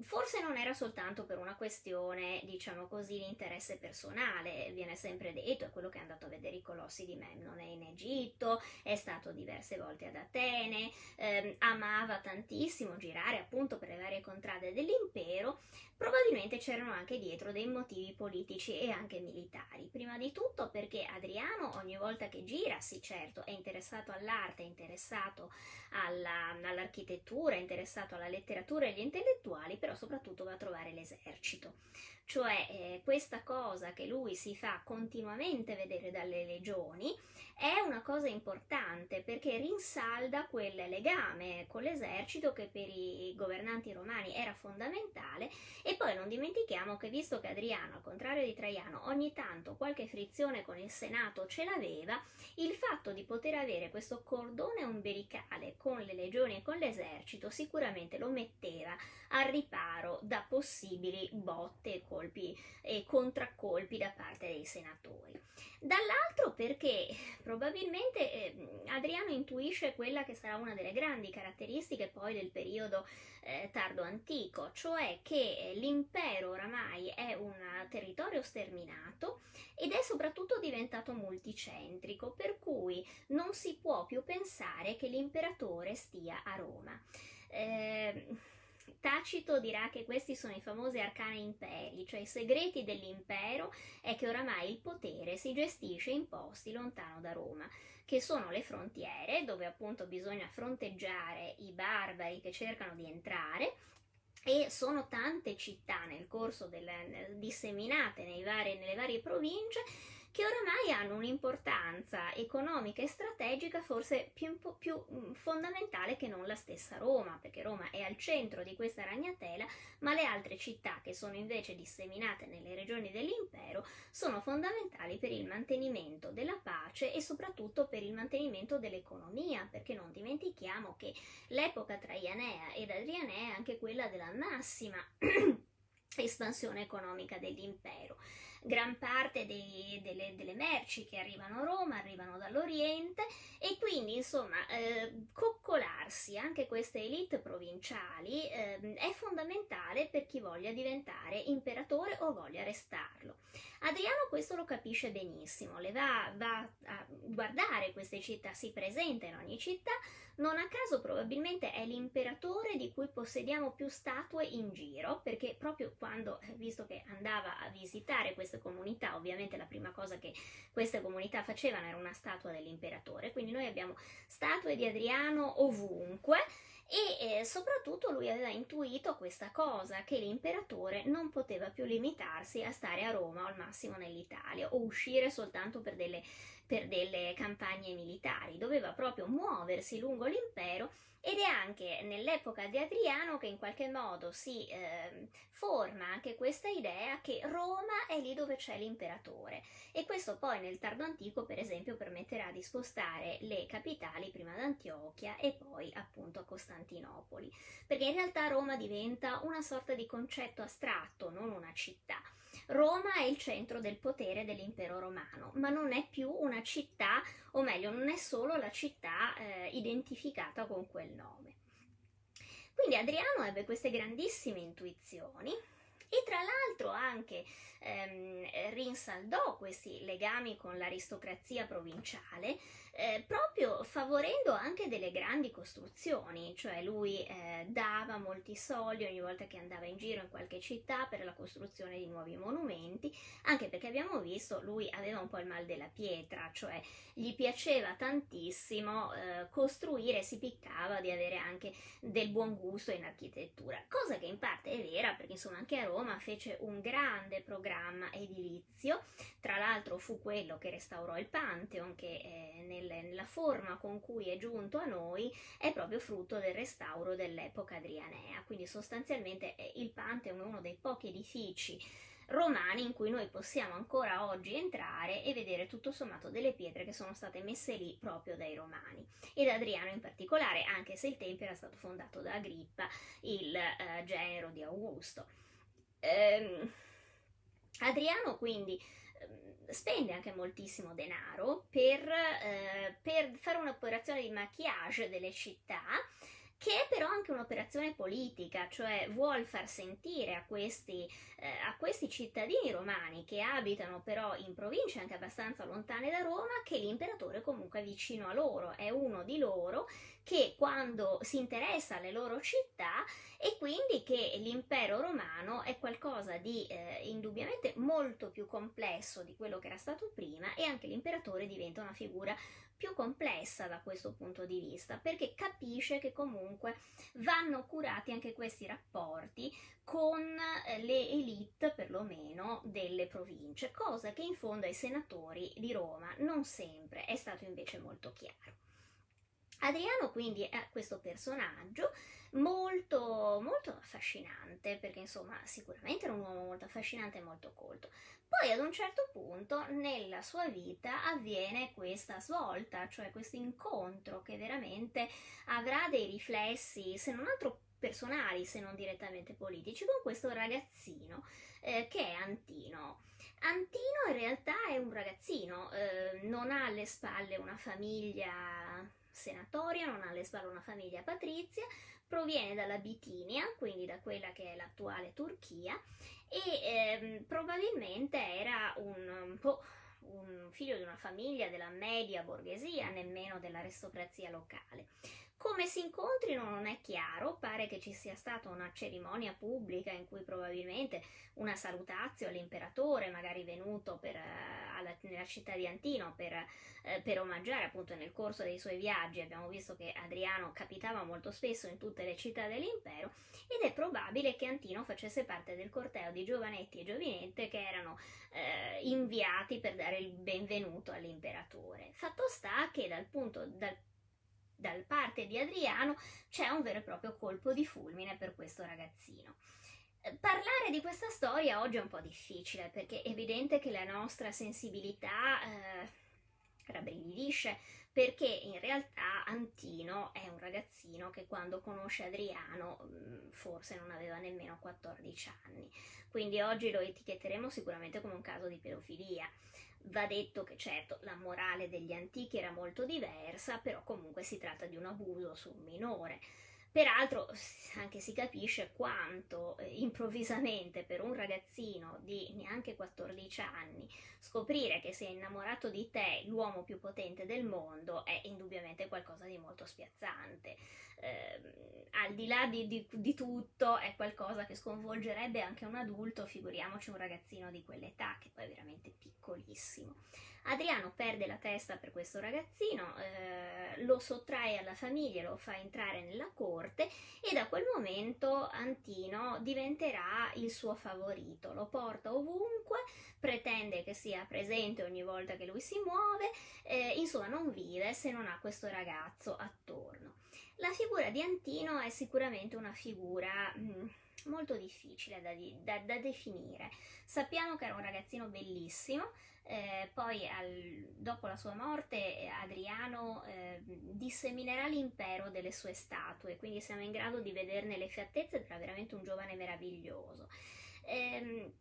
Forse non era soltanto per una questione, diciamo così, di interesse personale, viene sempre detto, è quello che è andato a vedere i colossi di Memnone in Egitto, è stato diverse volte ad Atene, ehm, amava tantissimo girare appunto per le varie contrade dell'impero, probabilmente c'erano anche dietro dei motivi politici e anche militari. Prima di tutto perché Adriano ogni volta che gira, sì certo, è interessato all'arte, è interessato alla, all'architettura, è interessato alla letteratura e agli intellettuali, però soprattutto va a trovare l'esercito. Cioè eh, questa cosa che lui si fa continuamente vedere dalle legioni è una cosa importante perché rinsalda quel legame con l'esercito che per i governanti romani era fondamentale. E poi non dimentichiamo che visto che Adriano, al contrario di Traiano, ogni tanto qualche frizione con il Senato ce l'aveva, il fatto di poter avere questo cordone umbilicale con le legioni e con l'esercito sicuramente lo metteva al riparo da possibili botte, colpi e contraccolpi da parte dei senatori. Dall'altro perché probabilmente eh, Adriano intuisce quella che sarà una delle grandi caratteristiche poi del periodo eh, tardo antico, cioè che eh, l'impero oramai è un territorio sterminato ed è soprattutto diventato multicentrico, per cui non si può più pensare che l'imperatore stia a Roma. Eh, Tacito dirà che questi sono i famosi arcani imperi, cioè i segreti dell'impero è che oramai il potere si gestisce in posti lontano da Roma, che sono le frontiere, dove appunto bisogna fronteggiare i barbari che cercano di entrare, e sono tante città nel corso del, disseminate vari, nelle varie province che oramai hanno un'importanza economica e strategica forse più, più, mm, fondamentale che non la stessa Roma, perché Roma è al centro di questa ragnatela, ma le altre città che sono invece disseminate nelle regioni dell'impero sono fondamentali per il mantenimento della pace e soprattutto per il mantenimento dell'economia, perché non dimentichiamo che l'epoca traianea ed adrianea è anche quella della massima espansione economica dell'impero gran parte dei, delle, delle, merci che arrivano a Roma arrivano dall'Oriente e quindi insomma eh, coccolarsi anche queste elite provinciali eh, è fondamentale per chi voglia diventare imperatore o voglia restarlo. Adriano questo lo capisce benissimo, le va, va a guardare queste città, si presenta in ogni città, non a caso probabilmente è l'imperatore di cui possediamo più statue in giro, perché proprio quando, eh, visto che andava a visitare queste comunità, ovviamente la prima cosa che queste comunità facevano era una statua dell'imperatore, quindi noi abbiamo statue di Adriano ovunque e eh, soprattutto lui aveva intuito questa cosa, che l'imperatore non poteva più limitarsi a stare a Roma o al massimo nell'Italia o uscire soltanto per delle, per delle campagne militari, doveva proprio muoversi lungo l'impero ed è anche nell'epoca di Adriano che in qualche modo si eh, forma anche questa idea che Roma è lì dove c'è l'imperatore. E questo poi nel tardo antico per esempio permetterà di spostare le capitali prima ad Antiochia e poi appunto a Costantinopoli. Perché in realtà Roma diventa una sorta di concetto astratto non una città Roma è il centro del potere dell'impero romano, ma non è più una città, o meglio, non è solo la città eh, identificata con quel nome. Quindi Adriano ebbe queste grandissime intuizioni e tra l'altro anche ehm, rinsaldò questi legami con l'aristocrazia provinciale eh, proprio favorendo anche delle grandi costruzioni, cioè lui eh, dava molti soldi ogni volta che andava in giro in qualche città per la costruzione di nuovi monumenti, anche perché abbiamo visto lui aveva un po' il mal della pietra, cioè gli piaceva tantissimo eh, costruire, si piccava di avere anche del buon gusto in architettura, cosa che in parte è vera perché insomma anche a Roma fece un grande programma edilizio, tra l'altro fu quello che restaurò il Pantheon che eh, nel nel, nella forma con cui è giunto a noi è proprio frutto del restauro dell'epoca adrianea, quindi sostanzialmente il Pantheon è uno dei pochi edifici romani in cui noi possiamo ancora oggi entrare e vedere tutto sommato delle pietre che sono state messe lì proprio dai romani. Ed Adriano in particolare anche se il tempio era stato fondato da Agrippa il eh, genero di Augusto. Ehm, Adriano quindi spende anche moltissimo denaro per, eh, per fare un'operazione di maquillage delle città che è però anche un'operazione politica, cioè vuol far sentire a questi, eh, a questi, cittadini romani che abitano però in province anche abbastanza lontane da Roma che l'imperatore comunque è vicino a loro, è uno di loro che quando si interessa alle loro città e quindi che l'impero romano è qualcosa di eh, indubbiamente molto più complesso di quello che era stato prima e anche l'imperatore diventa una figura più complessa da questo punto di vista, perché capisce che comunque vanno curati anche questi rapporti con eh, le elite perlomeno delle province, cosa che in fondo ai senatori di Roma non sempre è stato invece molto chiaro. Adriano quindi è questo personaggio molto, molto affascinante, perché insomma sicuramente era un uomo molto affascinante e molto colto. Poi ad un certo punto nella sua vita avviene questa svolta, cioè questo incontro che veramente avrà dei riflessi, se non altro personali, se non direttamente politici, con questo ragazzino eh, che è Antino. Antino in realtà è un ragazzino, eh, non ha alle spalle una famiglia senatoria, non ha alle spalle una famiglia patrizia, proviene dalla Bitinia, quindi da quella che è l'attuale Turchia, e ehm, probabilmente era un, un, un figlio di una famiglia della media borghesia, nemmeno dell'aristocrazia locale. Come si incontrino non è chiaro, pare che ci sia stata una cerimonia pubblica in cui probabilmente una salutazio all'imperatore, magari venuto per, uh, alla, nella città di Antino per, uh, per, omaggiare appunto nel corso dei suoi viaggi. Abbiamo visto che Adriano capitava molto spesso in tutte le città dell'impero ed è probabile che Antino facesse parte del corteo di giovanetti e giovinette che erano uh, inviati per dare il benvenuto all'imperatore. Fatto sta che dal punto, dal da parte di Adriano c'è un vero e proprio colpo di fulmine per questo ragazzino. Eh, parlare di questa storia oggi è un po' difficile perché è evidente che la nostra sensibilità eh, rabbrividisce perché in realtà Antino è un ragazzino che quando conosce Adriano mm, forse non aveva nemmeno 14 anni, quindi oggi lo etichetteremo sicuramente come un caso di pedofilia. Va detto che certo la morale degli antichi era molto diversa, però comunque si tratta di un abuso su un minore. Peraltro anche si capisce quanto eh, improvvisamente per un ragazzino di neanche 14 anni scoprire che sei innamorato di te l'uomo più potente del mondo è indubbiamente qualcosa di molto spiazzante. Eh, al di là di, di, di tutto è qualcosa che sconvolgerebbe anche un adulto, figuriamoci un ragazzino di quell'età che poi è veramente piccolissimo. Adriano perde la testa per questo ragazzino, eh, lo sottrae alla famiglia, lo fa entrare nella corte e da quel momento Antino diventerà il suo favorito, lo porta ovunque, pretende che sia presente ogni volta che lui si muove, eh, insomma non vive se non ha questo ragazzo attorno. La figura di Antino è sicuramente una figura... Mh, mm, molto difficile da, da, da, definire. Sappiamo che era un ragazzino bellissimo, eh, poi al, dopo la sua morte Adriano eh, disseminerà l'impero delle sue statue, quindi siamo in grado di vederne le fattezze ed era veramente un giovane meraviglioso. Eh,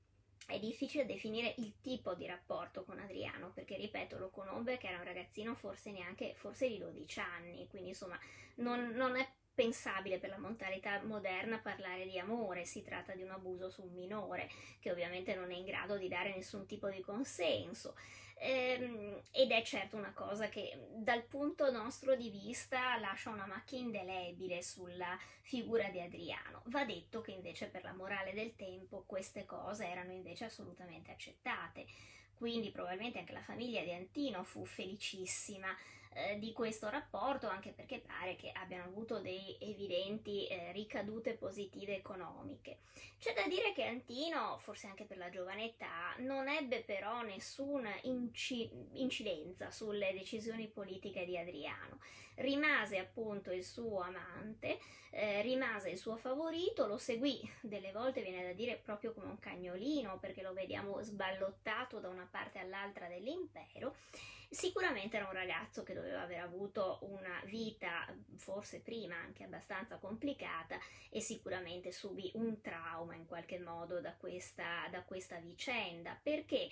è difficile definire il tipo di rapporto con Adriano perché ripeto lo conobbe che era un ragazzino forse neanche forse di 12 anni quindi insomma non, non è pensabile per la mentalità moderna parlare di amore, si tratta di un abuso su un minore che ovviamente non è in grado di dare nessun tipo di consenso. Ehm, ed è certo una cosa che dal punto nostro di vista lascia una macchia indelebile sulla figura di Adriano. Va detto che invece per la morale del tempo queste cose erano invece assolutamente accettate. Quindi probabilmente anche la famiglia di Antino fu felicissima eh, di questo rapporto, anche perché pare che abbiano avuto dei evidenti eh, ricadute positive economiche. C'è da dire che Antino, forse anche per la giovane età, non ebbe però nessuna inci- incidenza sulle decisioni politiche di Adriano. Rimase appunto il suo amante, eh, rimase il suo favorito, lo seguì, delle volte viene da dire proprio come un cagnolino, perché lo vediamo sballottato da una parte all'altra dell'impero Sicuramente era un ragazzo che doveva aver avuto una vita, forse prima anche abbastanza complicata, e sicuramente subì un trauma in qualche modo da questa, da questa vicenda, perché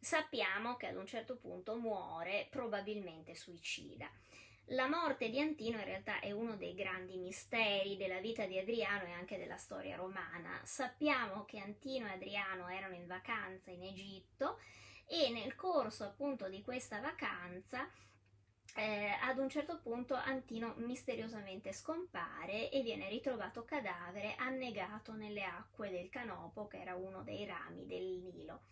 sappiamo che ad un certo punto muore, probabilmente suicida. La morte di Antino in realtà è uno dei grandi misteri della vita di Adriano e anche della storia romana. Sappiamo che Antino e Adriano erano in vacanza in Egitto e nel corso appunto di questa vacanza eh, ad un certo punto Antino misteriosamente scompare e viene ritrovato cadavere annegato nelle acque del Canopo, che era uno dei rami del Nilo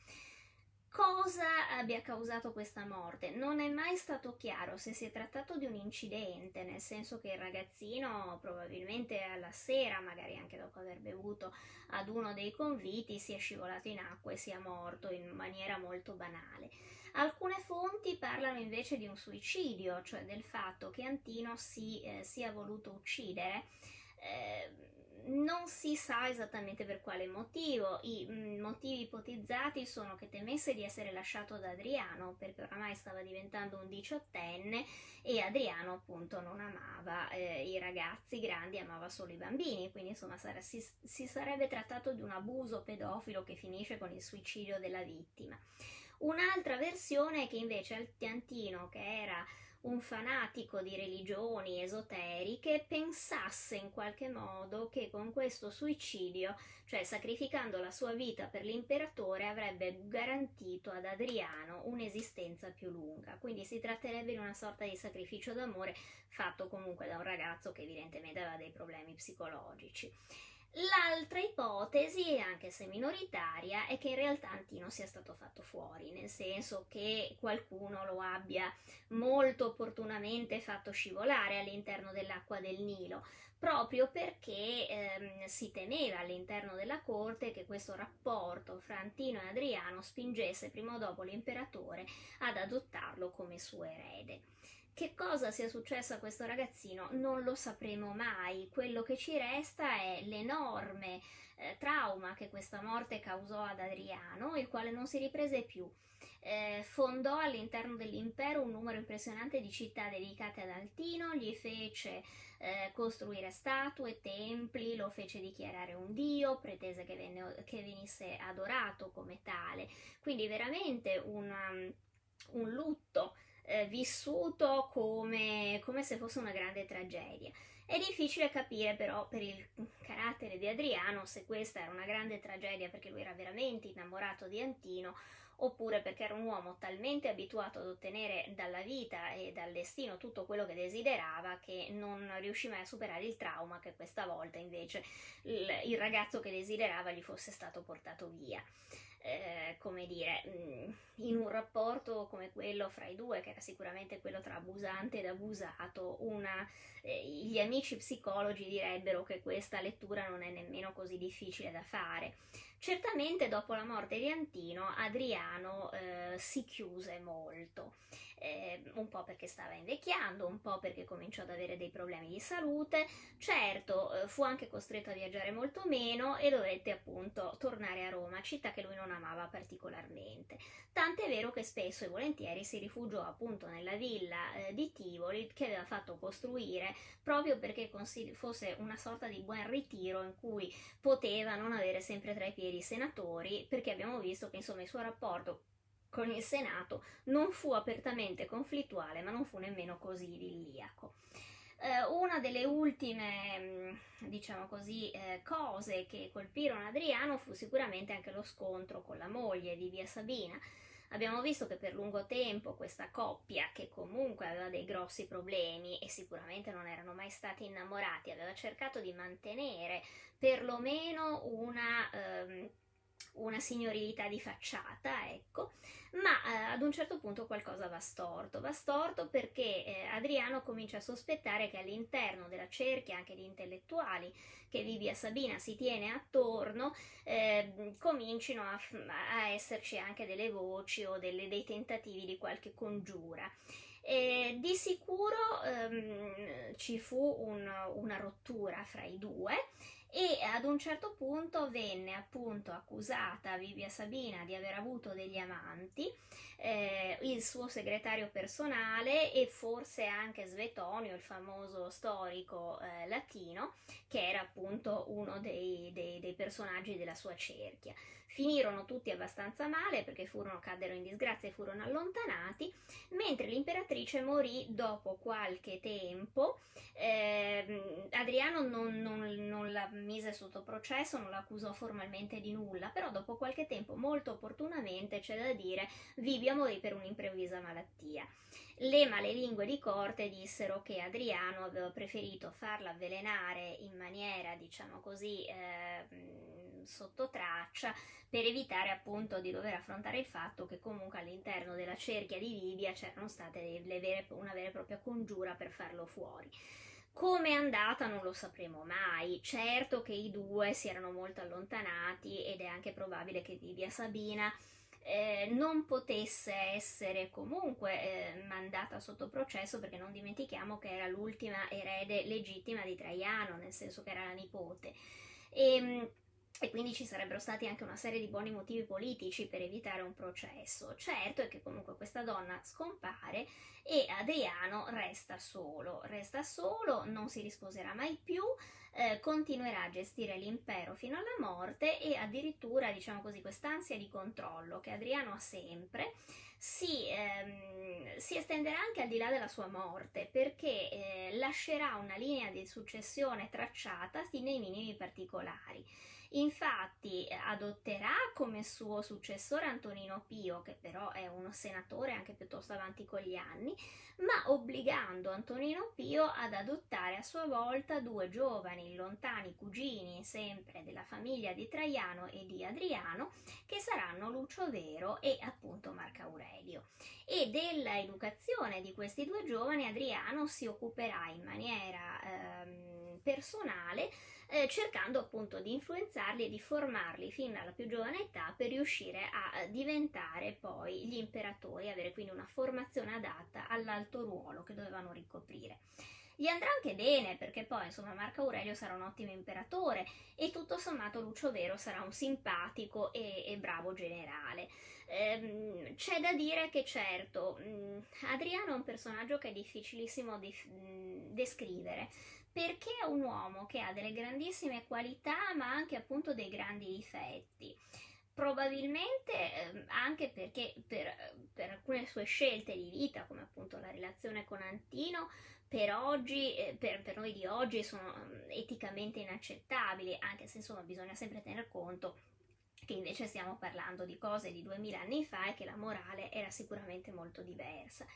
cosa abbia causato questa morte. Non è mai stato chiaro se si è trattato di un incidente, nel senso che il ragazzino probabilmente alla sera, magari anche dopo aver bevuto ad uno dei conviti, sia scivolato in acqua e sia morto in maniera molto banale. Alcune fonti parlano invece di un suicidio, cioè del fatto che Antino si eh, sia voluto uccidere. Eh, non si sa esattamente per quale motivo. I mm, motivi ipotizzati sono che temesse di essere lasciato da Adriano perché oramai stava diventando un diciottenne e Adriano appunto non amava eh, i ragazzi grandi, amava solo i bambini, quindi insomma sare- si, si sarebbe trattato di un abuso pedofilo che finisce con il suicidio della vittima. Un'altra versione è che invece Altiantino, che era un fanatico di religioni esoteriche pensasse in qualche modo che con questo suicidio, cioè sacrificando la sua vita per l'imperatore, avrebbe garantito ad Adriano un'esistenza più lunga. Quindi si tratterebbe di una sorta di sacrificio d'amore fatto comunque da un ragazzo che evidentemente aveva dei problemi psicologici. L'altra ipotesi, anche se minoritaria, è che in realtà Antino sia stato fatto fuori, nel senso che qualcuno lo abbia molto opportunamente fatto scivolare all'interno dell'acqua del Nilo, proprio perché ehm, si temeva all'interno della corte che questo rapporto fra Antino e Adriano spingesse prima o dopo l'imperatore ad adottarlo come suo erede. Che cosa sia successo a questo ragazzino non lo sapremo mai, quello che ci resta è l'enorme eh, trauma che questa morte causò ad Adriano, il quale non si riprese più. Eh, fondò all'interno dell'impero un numero impressionante di città dedicate ad Altino, gli fece eh, costruire statue, templi, lo fece dichiarare un dio, pretese che, venne, che venisse adorato come tale. Quindi veramente una, un lutto eh, vissuto come, come se fosse una grande tragedia. È difficile capire però per il carattere di Adriano se questa era una grande tragedia perché lui era veramente innamorato di Antino oppure perché era un uomo talmente abituato ad ottenere dalla vita e dal destino tutto quello che desiderava che non riuscì mai a superare il trauma che questa volta invece il, il ragazzo che desiderava gli fosse stato portato via. Eh, come dire, mm, in un rapporto come quello fra i due, che era sicuramente quello tra abusante ed abusato, una, eh, gli amici psicologi direbbero che questa lettura non è nemmeno così difficile da fare. Certamente dopo la morte di Antino, Adriano eh, si chiuse molto eh, un po' perché stava invecchiando, un po' perché cominciò ad avere dei problemi di salute, certo eh, fu anche costretto a viaggiare molto meno e dovette appunto tornare a Roma, città che lui non amava particolarmente. Tant'è vero che spesso e volentieri si rifugiò appunto nella villa eh, di Tivoli che aveva fatto costruire proprio perché fosse una sorta di buon ritiro in cui poteva non avere sempre tra i piedi i senatori, perché abbiamo visto che insomma il suo rapporto con il Senato non fu apertamente conflittuale, ma non fu nemmeno così idilliaco. Eh, una delle ultime, mm, diciamo così, eh, cose che colpirono Adriano fu sicuramente anche lo scontro con la moglie di Via Sabina. Abbiamo visto che per lungo tempo questa coppia, che comunque aveva dei grossi problemi e sicuramente non erano mai stati innamorati, aveva cercato di mantenere perlomeno una... Ehm, una signorilità di facciata, ecco, ma eh, ad un certo punto qualcosa va storto. Va storto perché eh, Adriano comincia a sospettare che all'interno della cerchia anche di intellettuali che Vivia Sabina si tiene attorno eh, comincino a, a, esserci anche delle voci o delle, dei tentativi di qualche congiura. E di sicuro ehm, ci fu un, una rottura fra i due e ad un certo punto venne appunto accusata Vivia Sabina di aver avuto degli amanti, eh, il suo segretario personale e forse anche Svetonio, il famoso storico eh, latino, che era appunto uno dei, dei, dei personaggi della sua cerchia. Finirono tutti abbastanza male perché furono, caddero in disgrazia e furono allontanati, mentre l'imperatrice morì dopo qualche tempo. Eh, Adriano non, non, non, la mise sotto processo, non l'accusò formalmente di nulla, però dopo qualche tempo, molto opportunamente, c'è da dire, Vibia morì per un'improvvisa malattia. Le malelingue di corte dissero che Adriano aveva preferito farla avvelenare in maniera, diciamo così, eh, sotto traccia per evitare appunto di dover affrontare il fatto che comunque all'interno della cerchia di Vibia c'erano state vere, una vera e propria congiura per farlo fuori. Come è andata non lo sapremo mai. Certo che i due si erano molto allontanati ed è anche probabile che Vivia Sabina eh, non potesse essere comunque eh, mandata sotto processo perché non dimentichiamo che era l'ultima erede legittima di Traiano, nel senso che era la nipote. E, ehm, e quindi ci sarebbero stati anche una serie di buoni motivi politici per evitare un processo. Certo è che comunque questa donna scompare e Adriano resta solo, resta solo, non si risposerà mai più, eh, continuerà a gestire l'impero fino alla morte e addirittura, diciamo così, quest'ansia di controllo che Adriano ha sempre si, ehm, si estenderà anche al di là della sua morte perché eh, lascerà una linea di successione tracciata nei minimi particolari. Infatti adotterà come suo successore Antonino Pio, che però è uno senatore anche piuttosto avanti con gli anni, ma obbligando Antonino Pio ad adottare a sua volta due giovani, lontani cugini sempre della famiglia di Traiano e di Adriano, che saranno Lucio Vero e appunto Marco Aurelio. E della educazione di questi due giovani Adriano si occuperà in maniera ehm, personale eh, cercando appunto di influenzarli e di formarli fin dalla più giovane età per riuscire a diventare poi gli imperatori, avere quindi una formazione adatta all'alto ruolo che dovevano ricoprire. Gli andrà anche bene perché poi insomma Marco Aurelio sarà un ottimo imperatore e tutto sommato Lucio Vero sarà un simpatico e, e bravo generale. Ehm, c'è da dire che certo, mh, Adriano è un personaggio che è difficilissimo di mh, descrivere perché è un uomo che ha delle grandissime qualità ma anche appunto dei grandi difetti. Probabilmente eh, anche perché per, per, alcune sue scelte di vita, come appunto la relazione con Antino, per oggi, eh, per, per, noi di oggi sono um, eticamente inaccettabili, anche se insomma bisogna sempre tener conto che invece stiamo parlando di cose di 2000 anni fa e che la morale era sicuramente molto diversa.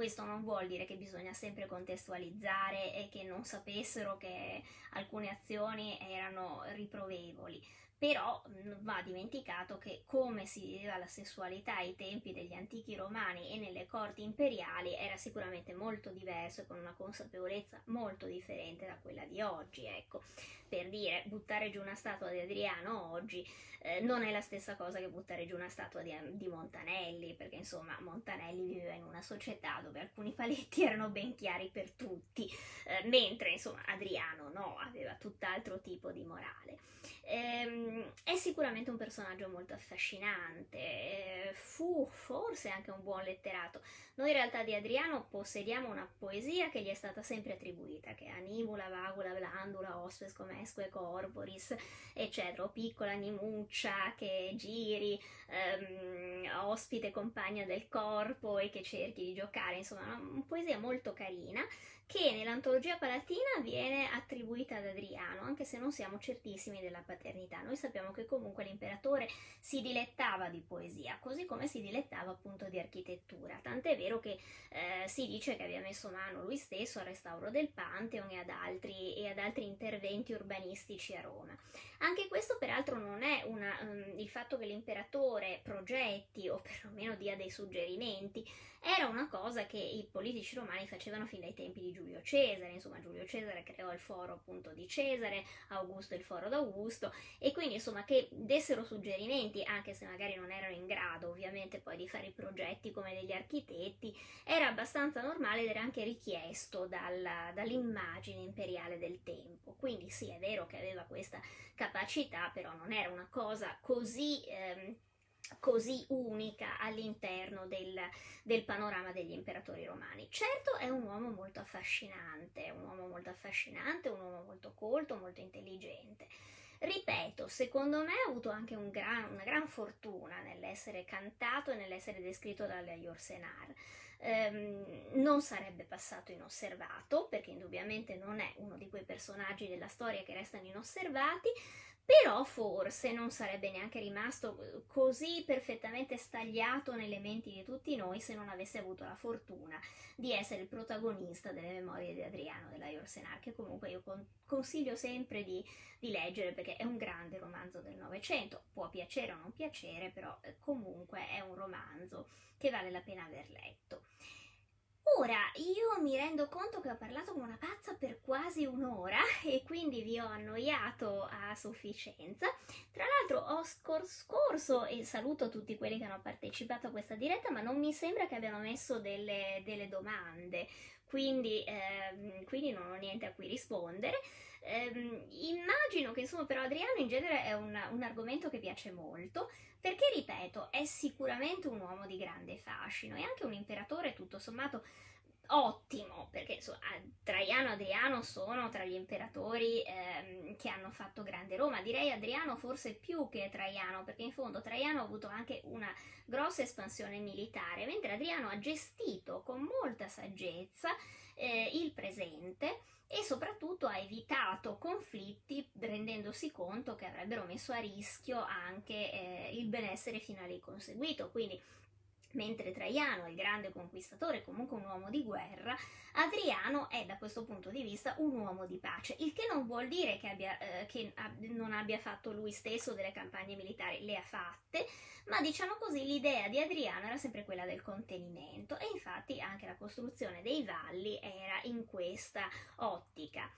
Questo non vuol dire che bisogna sempre contestualizzare e che non sapessero che alcune azioni erano riprovevoli, però va dimenticato che come si viveva la sessualità ai tempi degli antichi romani e nelle corti imperiali era sicuramente molto diverso e con una consapevolezza molto differente da quella di oggi, ecco. Per dire, buttare giù una statua di Adriano oggi eh, non è la stessa cosa che buttare giù una statua di, di Montanelli, perché insomma Montanelli viveva in una società dove alcuni paletti erano ben chiari per tutti, eh, mentre insomma Adriano no, aveva tutt'altro tipo di morale. Ehm, è sicuramente un personaggio molto affascinante, eh, fu forse anche un buon letterato. Noi in realtà di Adriano possediamo una poesia che gli è stata sempre attribuita, che è Animula, Vagula, Blandula, Ospes, Comesque, Corporis, eccetera, o Piccola Animuccia che giri, ehm, ospite compagna del corpo e che cerchi di giocare, insomma, una poesia molto carina che nell'antologia palatina viene attribuita ad Adriano, anche se non siamo certissimi della paternità. Noi sappiamo che comunque l'imperatore si dilettava di poesia, così come si dilettava appunto di architettura, tant'è vero che eh, si dice che abbia messo mano lui stesso al restauro del Pantheon e ad altri, e ad altri interventi urbanistici a Roma. Anche questo peraltro non è una, um, il fatto che l'imperatore progetti o perlomeno dia dei suggerimenti, era una cosa che i politici romani facevano fin dai tempi di Giulio Cesare, insomma Giulio Cesare creò il foro appunto di Cesare, Augusto il foro d'Augusto e quindi insomma che dessero suggerimenti, anche se magari non erano in grado ovviamente poi di fare i progetti come degli architetti, era abbastanza normale ed era anche richiesto dalla, dall'immagine imperiale del tempo. Quindi sì, è vero che aveva questa capacità, però non era una cosa così... Ehm, così unica all'interno del, del, panorama degli imperatori romani. Certo è un uomo molto affascinante, un uomo molto affascinante, un uomo molto colto, molto intelligente. Ripeto, secondo me ha avuto anche un gran, una gran fortuna nell'essere cantato e nell'essere descritto dalle Yorsenar. Um, non sarebbe passato inosservato, perché indubbiamente non è uno di quei personaggi della storia che restano inosservati, però forse non sarebbe neanche rimasto eh, così perfettamente stagliato nelle menti di tutti noi se non avesse avuto la fortuna di essere il protagonista delle memorie di Adriano della Yorsenar, che comunque io consiglio sempre di, di leggere perché è un grande romanzo del Novecento, può piacere o non piacere, però eh, comunque è un romanzo che vale la pena aver letto. Ora, io mi rendo conto che ho parlato come una pazza per quasi un'ora e quindi vi ho annoiato a sufficienza. Tra l'altro ho scor- scorso e saluto tutti quelli che hanno partecipato a questa diretta, ma non mi sembra che abbiano messo delle, delle domande, quindi, ehm, quindi, non ho niente a cui rispondere. Ehm, immagino che insomma però Adriano in genere è un, un argomento che piace molto, perché ripeto, è sicuramente un uomo di grande fascino e anche un imperatore tutto sommato ottimo, perché insomma, Traiano e Adriano sono tra gli imperatori ehm, che hanno fatto grande Roma. Direi Adriano forse più che Traiano, perché in fondo Traiano ha avuto anche una grossa espansione militare, mentre Adriano ha gestito con molta saggezza eh, il presente e soprattutto ha evitato conflitti rendendosi conto che avrebbero messo a rischio anche eh, il benessere finale conseguito. Quindi Mentre Traiano è il grande conquistatore, comunque un uomo di guerra, Adriano è da questo punto di vista un uomo di pace, il che non vuol dire che, abbia, eh, che ab- non abbia fatto lui stesso delle campagne militari, le ha fatte, ma diciamo così l'idea di Adriano era sempre quella del contenimento e infatti anche la costruzione dei valli era in questa ottica.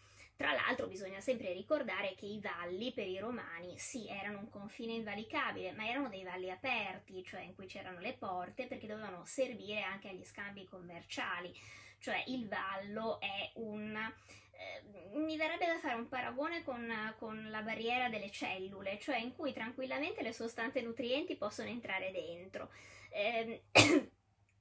Tra l'altro bisogna sempre ricordare che i valli per i romani sì erano un confine invalicabile, ma erano dei valli aperti, cioè in cui c'erano le porte perché dovevano servire anche agli scambi commerciali. Cioè il vallo è un... Eh, mi verrebbe da fare un paragone con, con la barriera delle cellule, cioè in cui tranquillamente le sostanze nutrienti possono entrare dentro. Eh,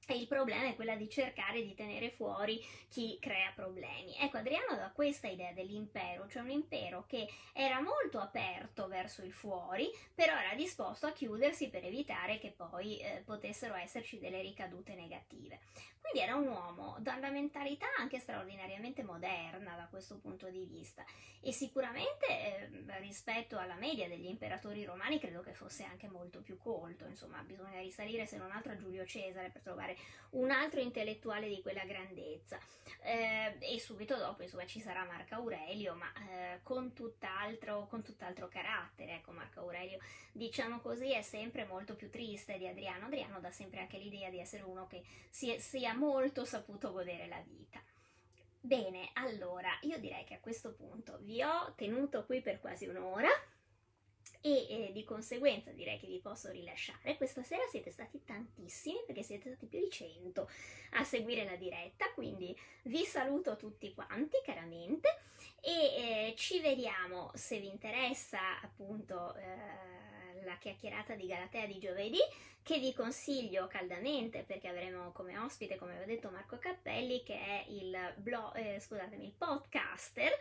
E il problema è quella di cercare di tenere fuori chi crea problemi. Ecco, Adriano aveva questa idea dell'impero, cioè un impero che era molto aperto verso il fuori, però era disposto a chiudersi per evitare che poi eh, potessero esserci delle ricadute negative. Quindi era un uomo da una mentalità anche straordinariamente moderna da questo punto di vista e sicuramente eh, rispetto alla media degli imperatori romani credo che fosse anche molto più colto, insomma bisogna risalire se non altro a Giulio Cesare per trovare un altro intellettuale di quella grandezza. Eh, e subito dopo insomma ci sarà Marco Aurelio ma eh, con, tutt'altro, con tutt'altro carattere, ecco Marco Aurelio diciamo così è sempre molto più triste di Adriano, Adriano dà sempre anche l'idea di essere uno che sia, sia molto saputo godere la vita. Bene, allora io direi che a questo punto vi ho tenuto qui per quasi un'ora e eh, di conseguenza direi che vi posso rilasciare. Questa sera siete stati tantissimi perché siete stati più di 100 a seguire la diretta, quindi vi saluto tutti quanti caramente e eh, ci vediamo se vi interessa appunto eh, la chiacchierata di Galatea di giovedì che vi consiglio caldamente perché avremo come ospite, come ho detto, Marco Cappelli che è il, blog, eh, scusatemi, il podcaster,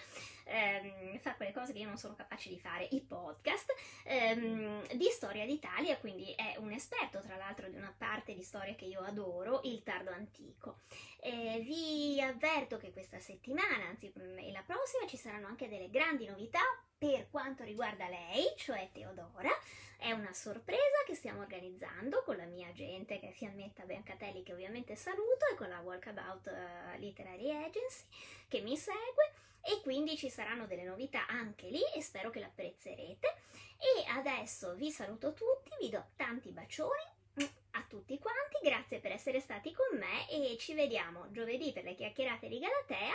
ehm, fa quelle cose che io non sono capace di fare, i podcast, ehm, di storia d'Italia, quindi è un esperto tra l'altro di una parte di storia che io adoro, il tardo antico. Eh, vi avverto che questa settimana, anzi e la prossima, ci saranno anche delle grandi novità per quanto riguarda lei, cioè Teodora. È una sorpresa che stiamo organizzando con la mia gente che è Fiammetta Biancatelli che ovviamente saluto e con la Walkabout uh, Literary Agency che mi segue. E quindi ci saranno delle novità anche lì e spero che l'apprezzerete. E adesso vi saluto tutti, vi do tanti bacioni mm, a tutti quanti, grazie per essere stati con me e ci vediamo giovedì per le chiacchierate di Galatea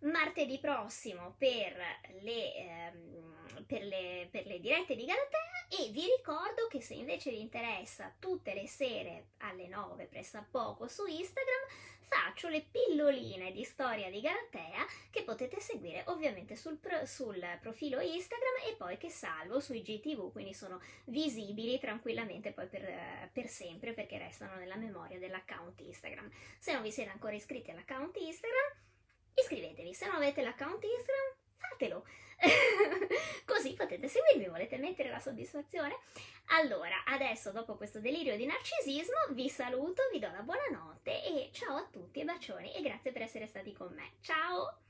martedì prossimo per le, ehm, per, le, per le dirette di Galatea e vi ricordo che se invece vi interessa tutte le sere alle 9 pressappoco su Instagram faccio le pilloline di storia di Galatea che potete seguire ovviamente sul, pro, sul, profilo Instagram e poi che salvo sui GTV, quindi sono visibili tranquillamente poi per, per sempre perché restano nella memoria dell'account Instagram. Se non vi siete ancora iscritti all'account Instagram, iscrivetevi, se non avete l'account Instagram, fatelo! Così potete seguirmi, volete mettere la soddisfazione? Allora, adesso dopo questo delirio di narcisismo vi saluto, vi do la buonanotte e ciao a tutti e bacioni e grazie per essere stati con me. Ciao!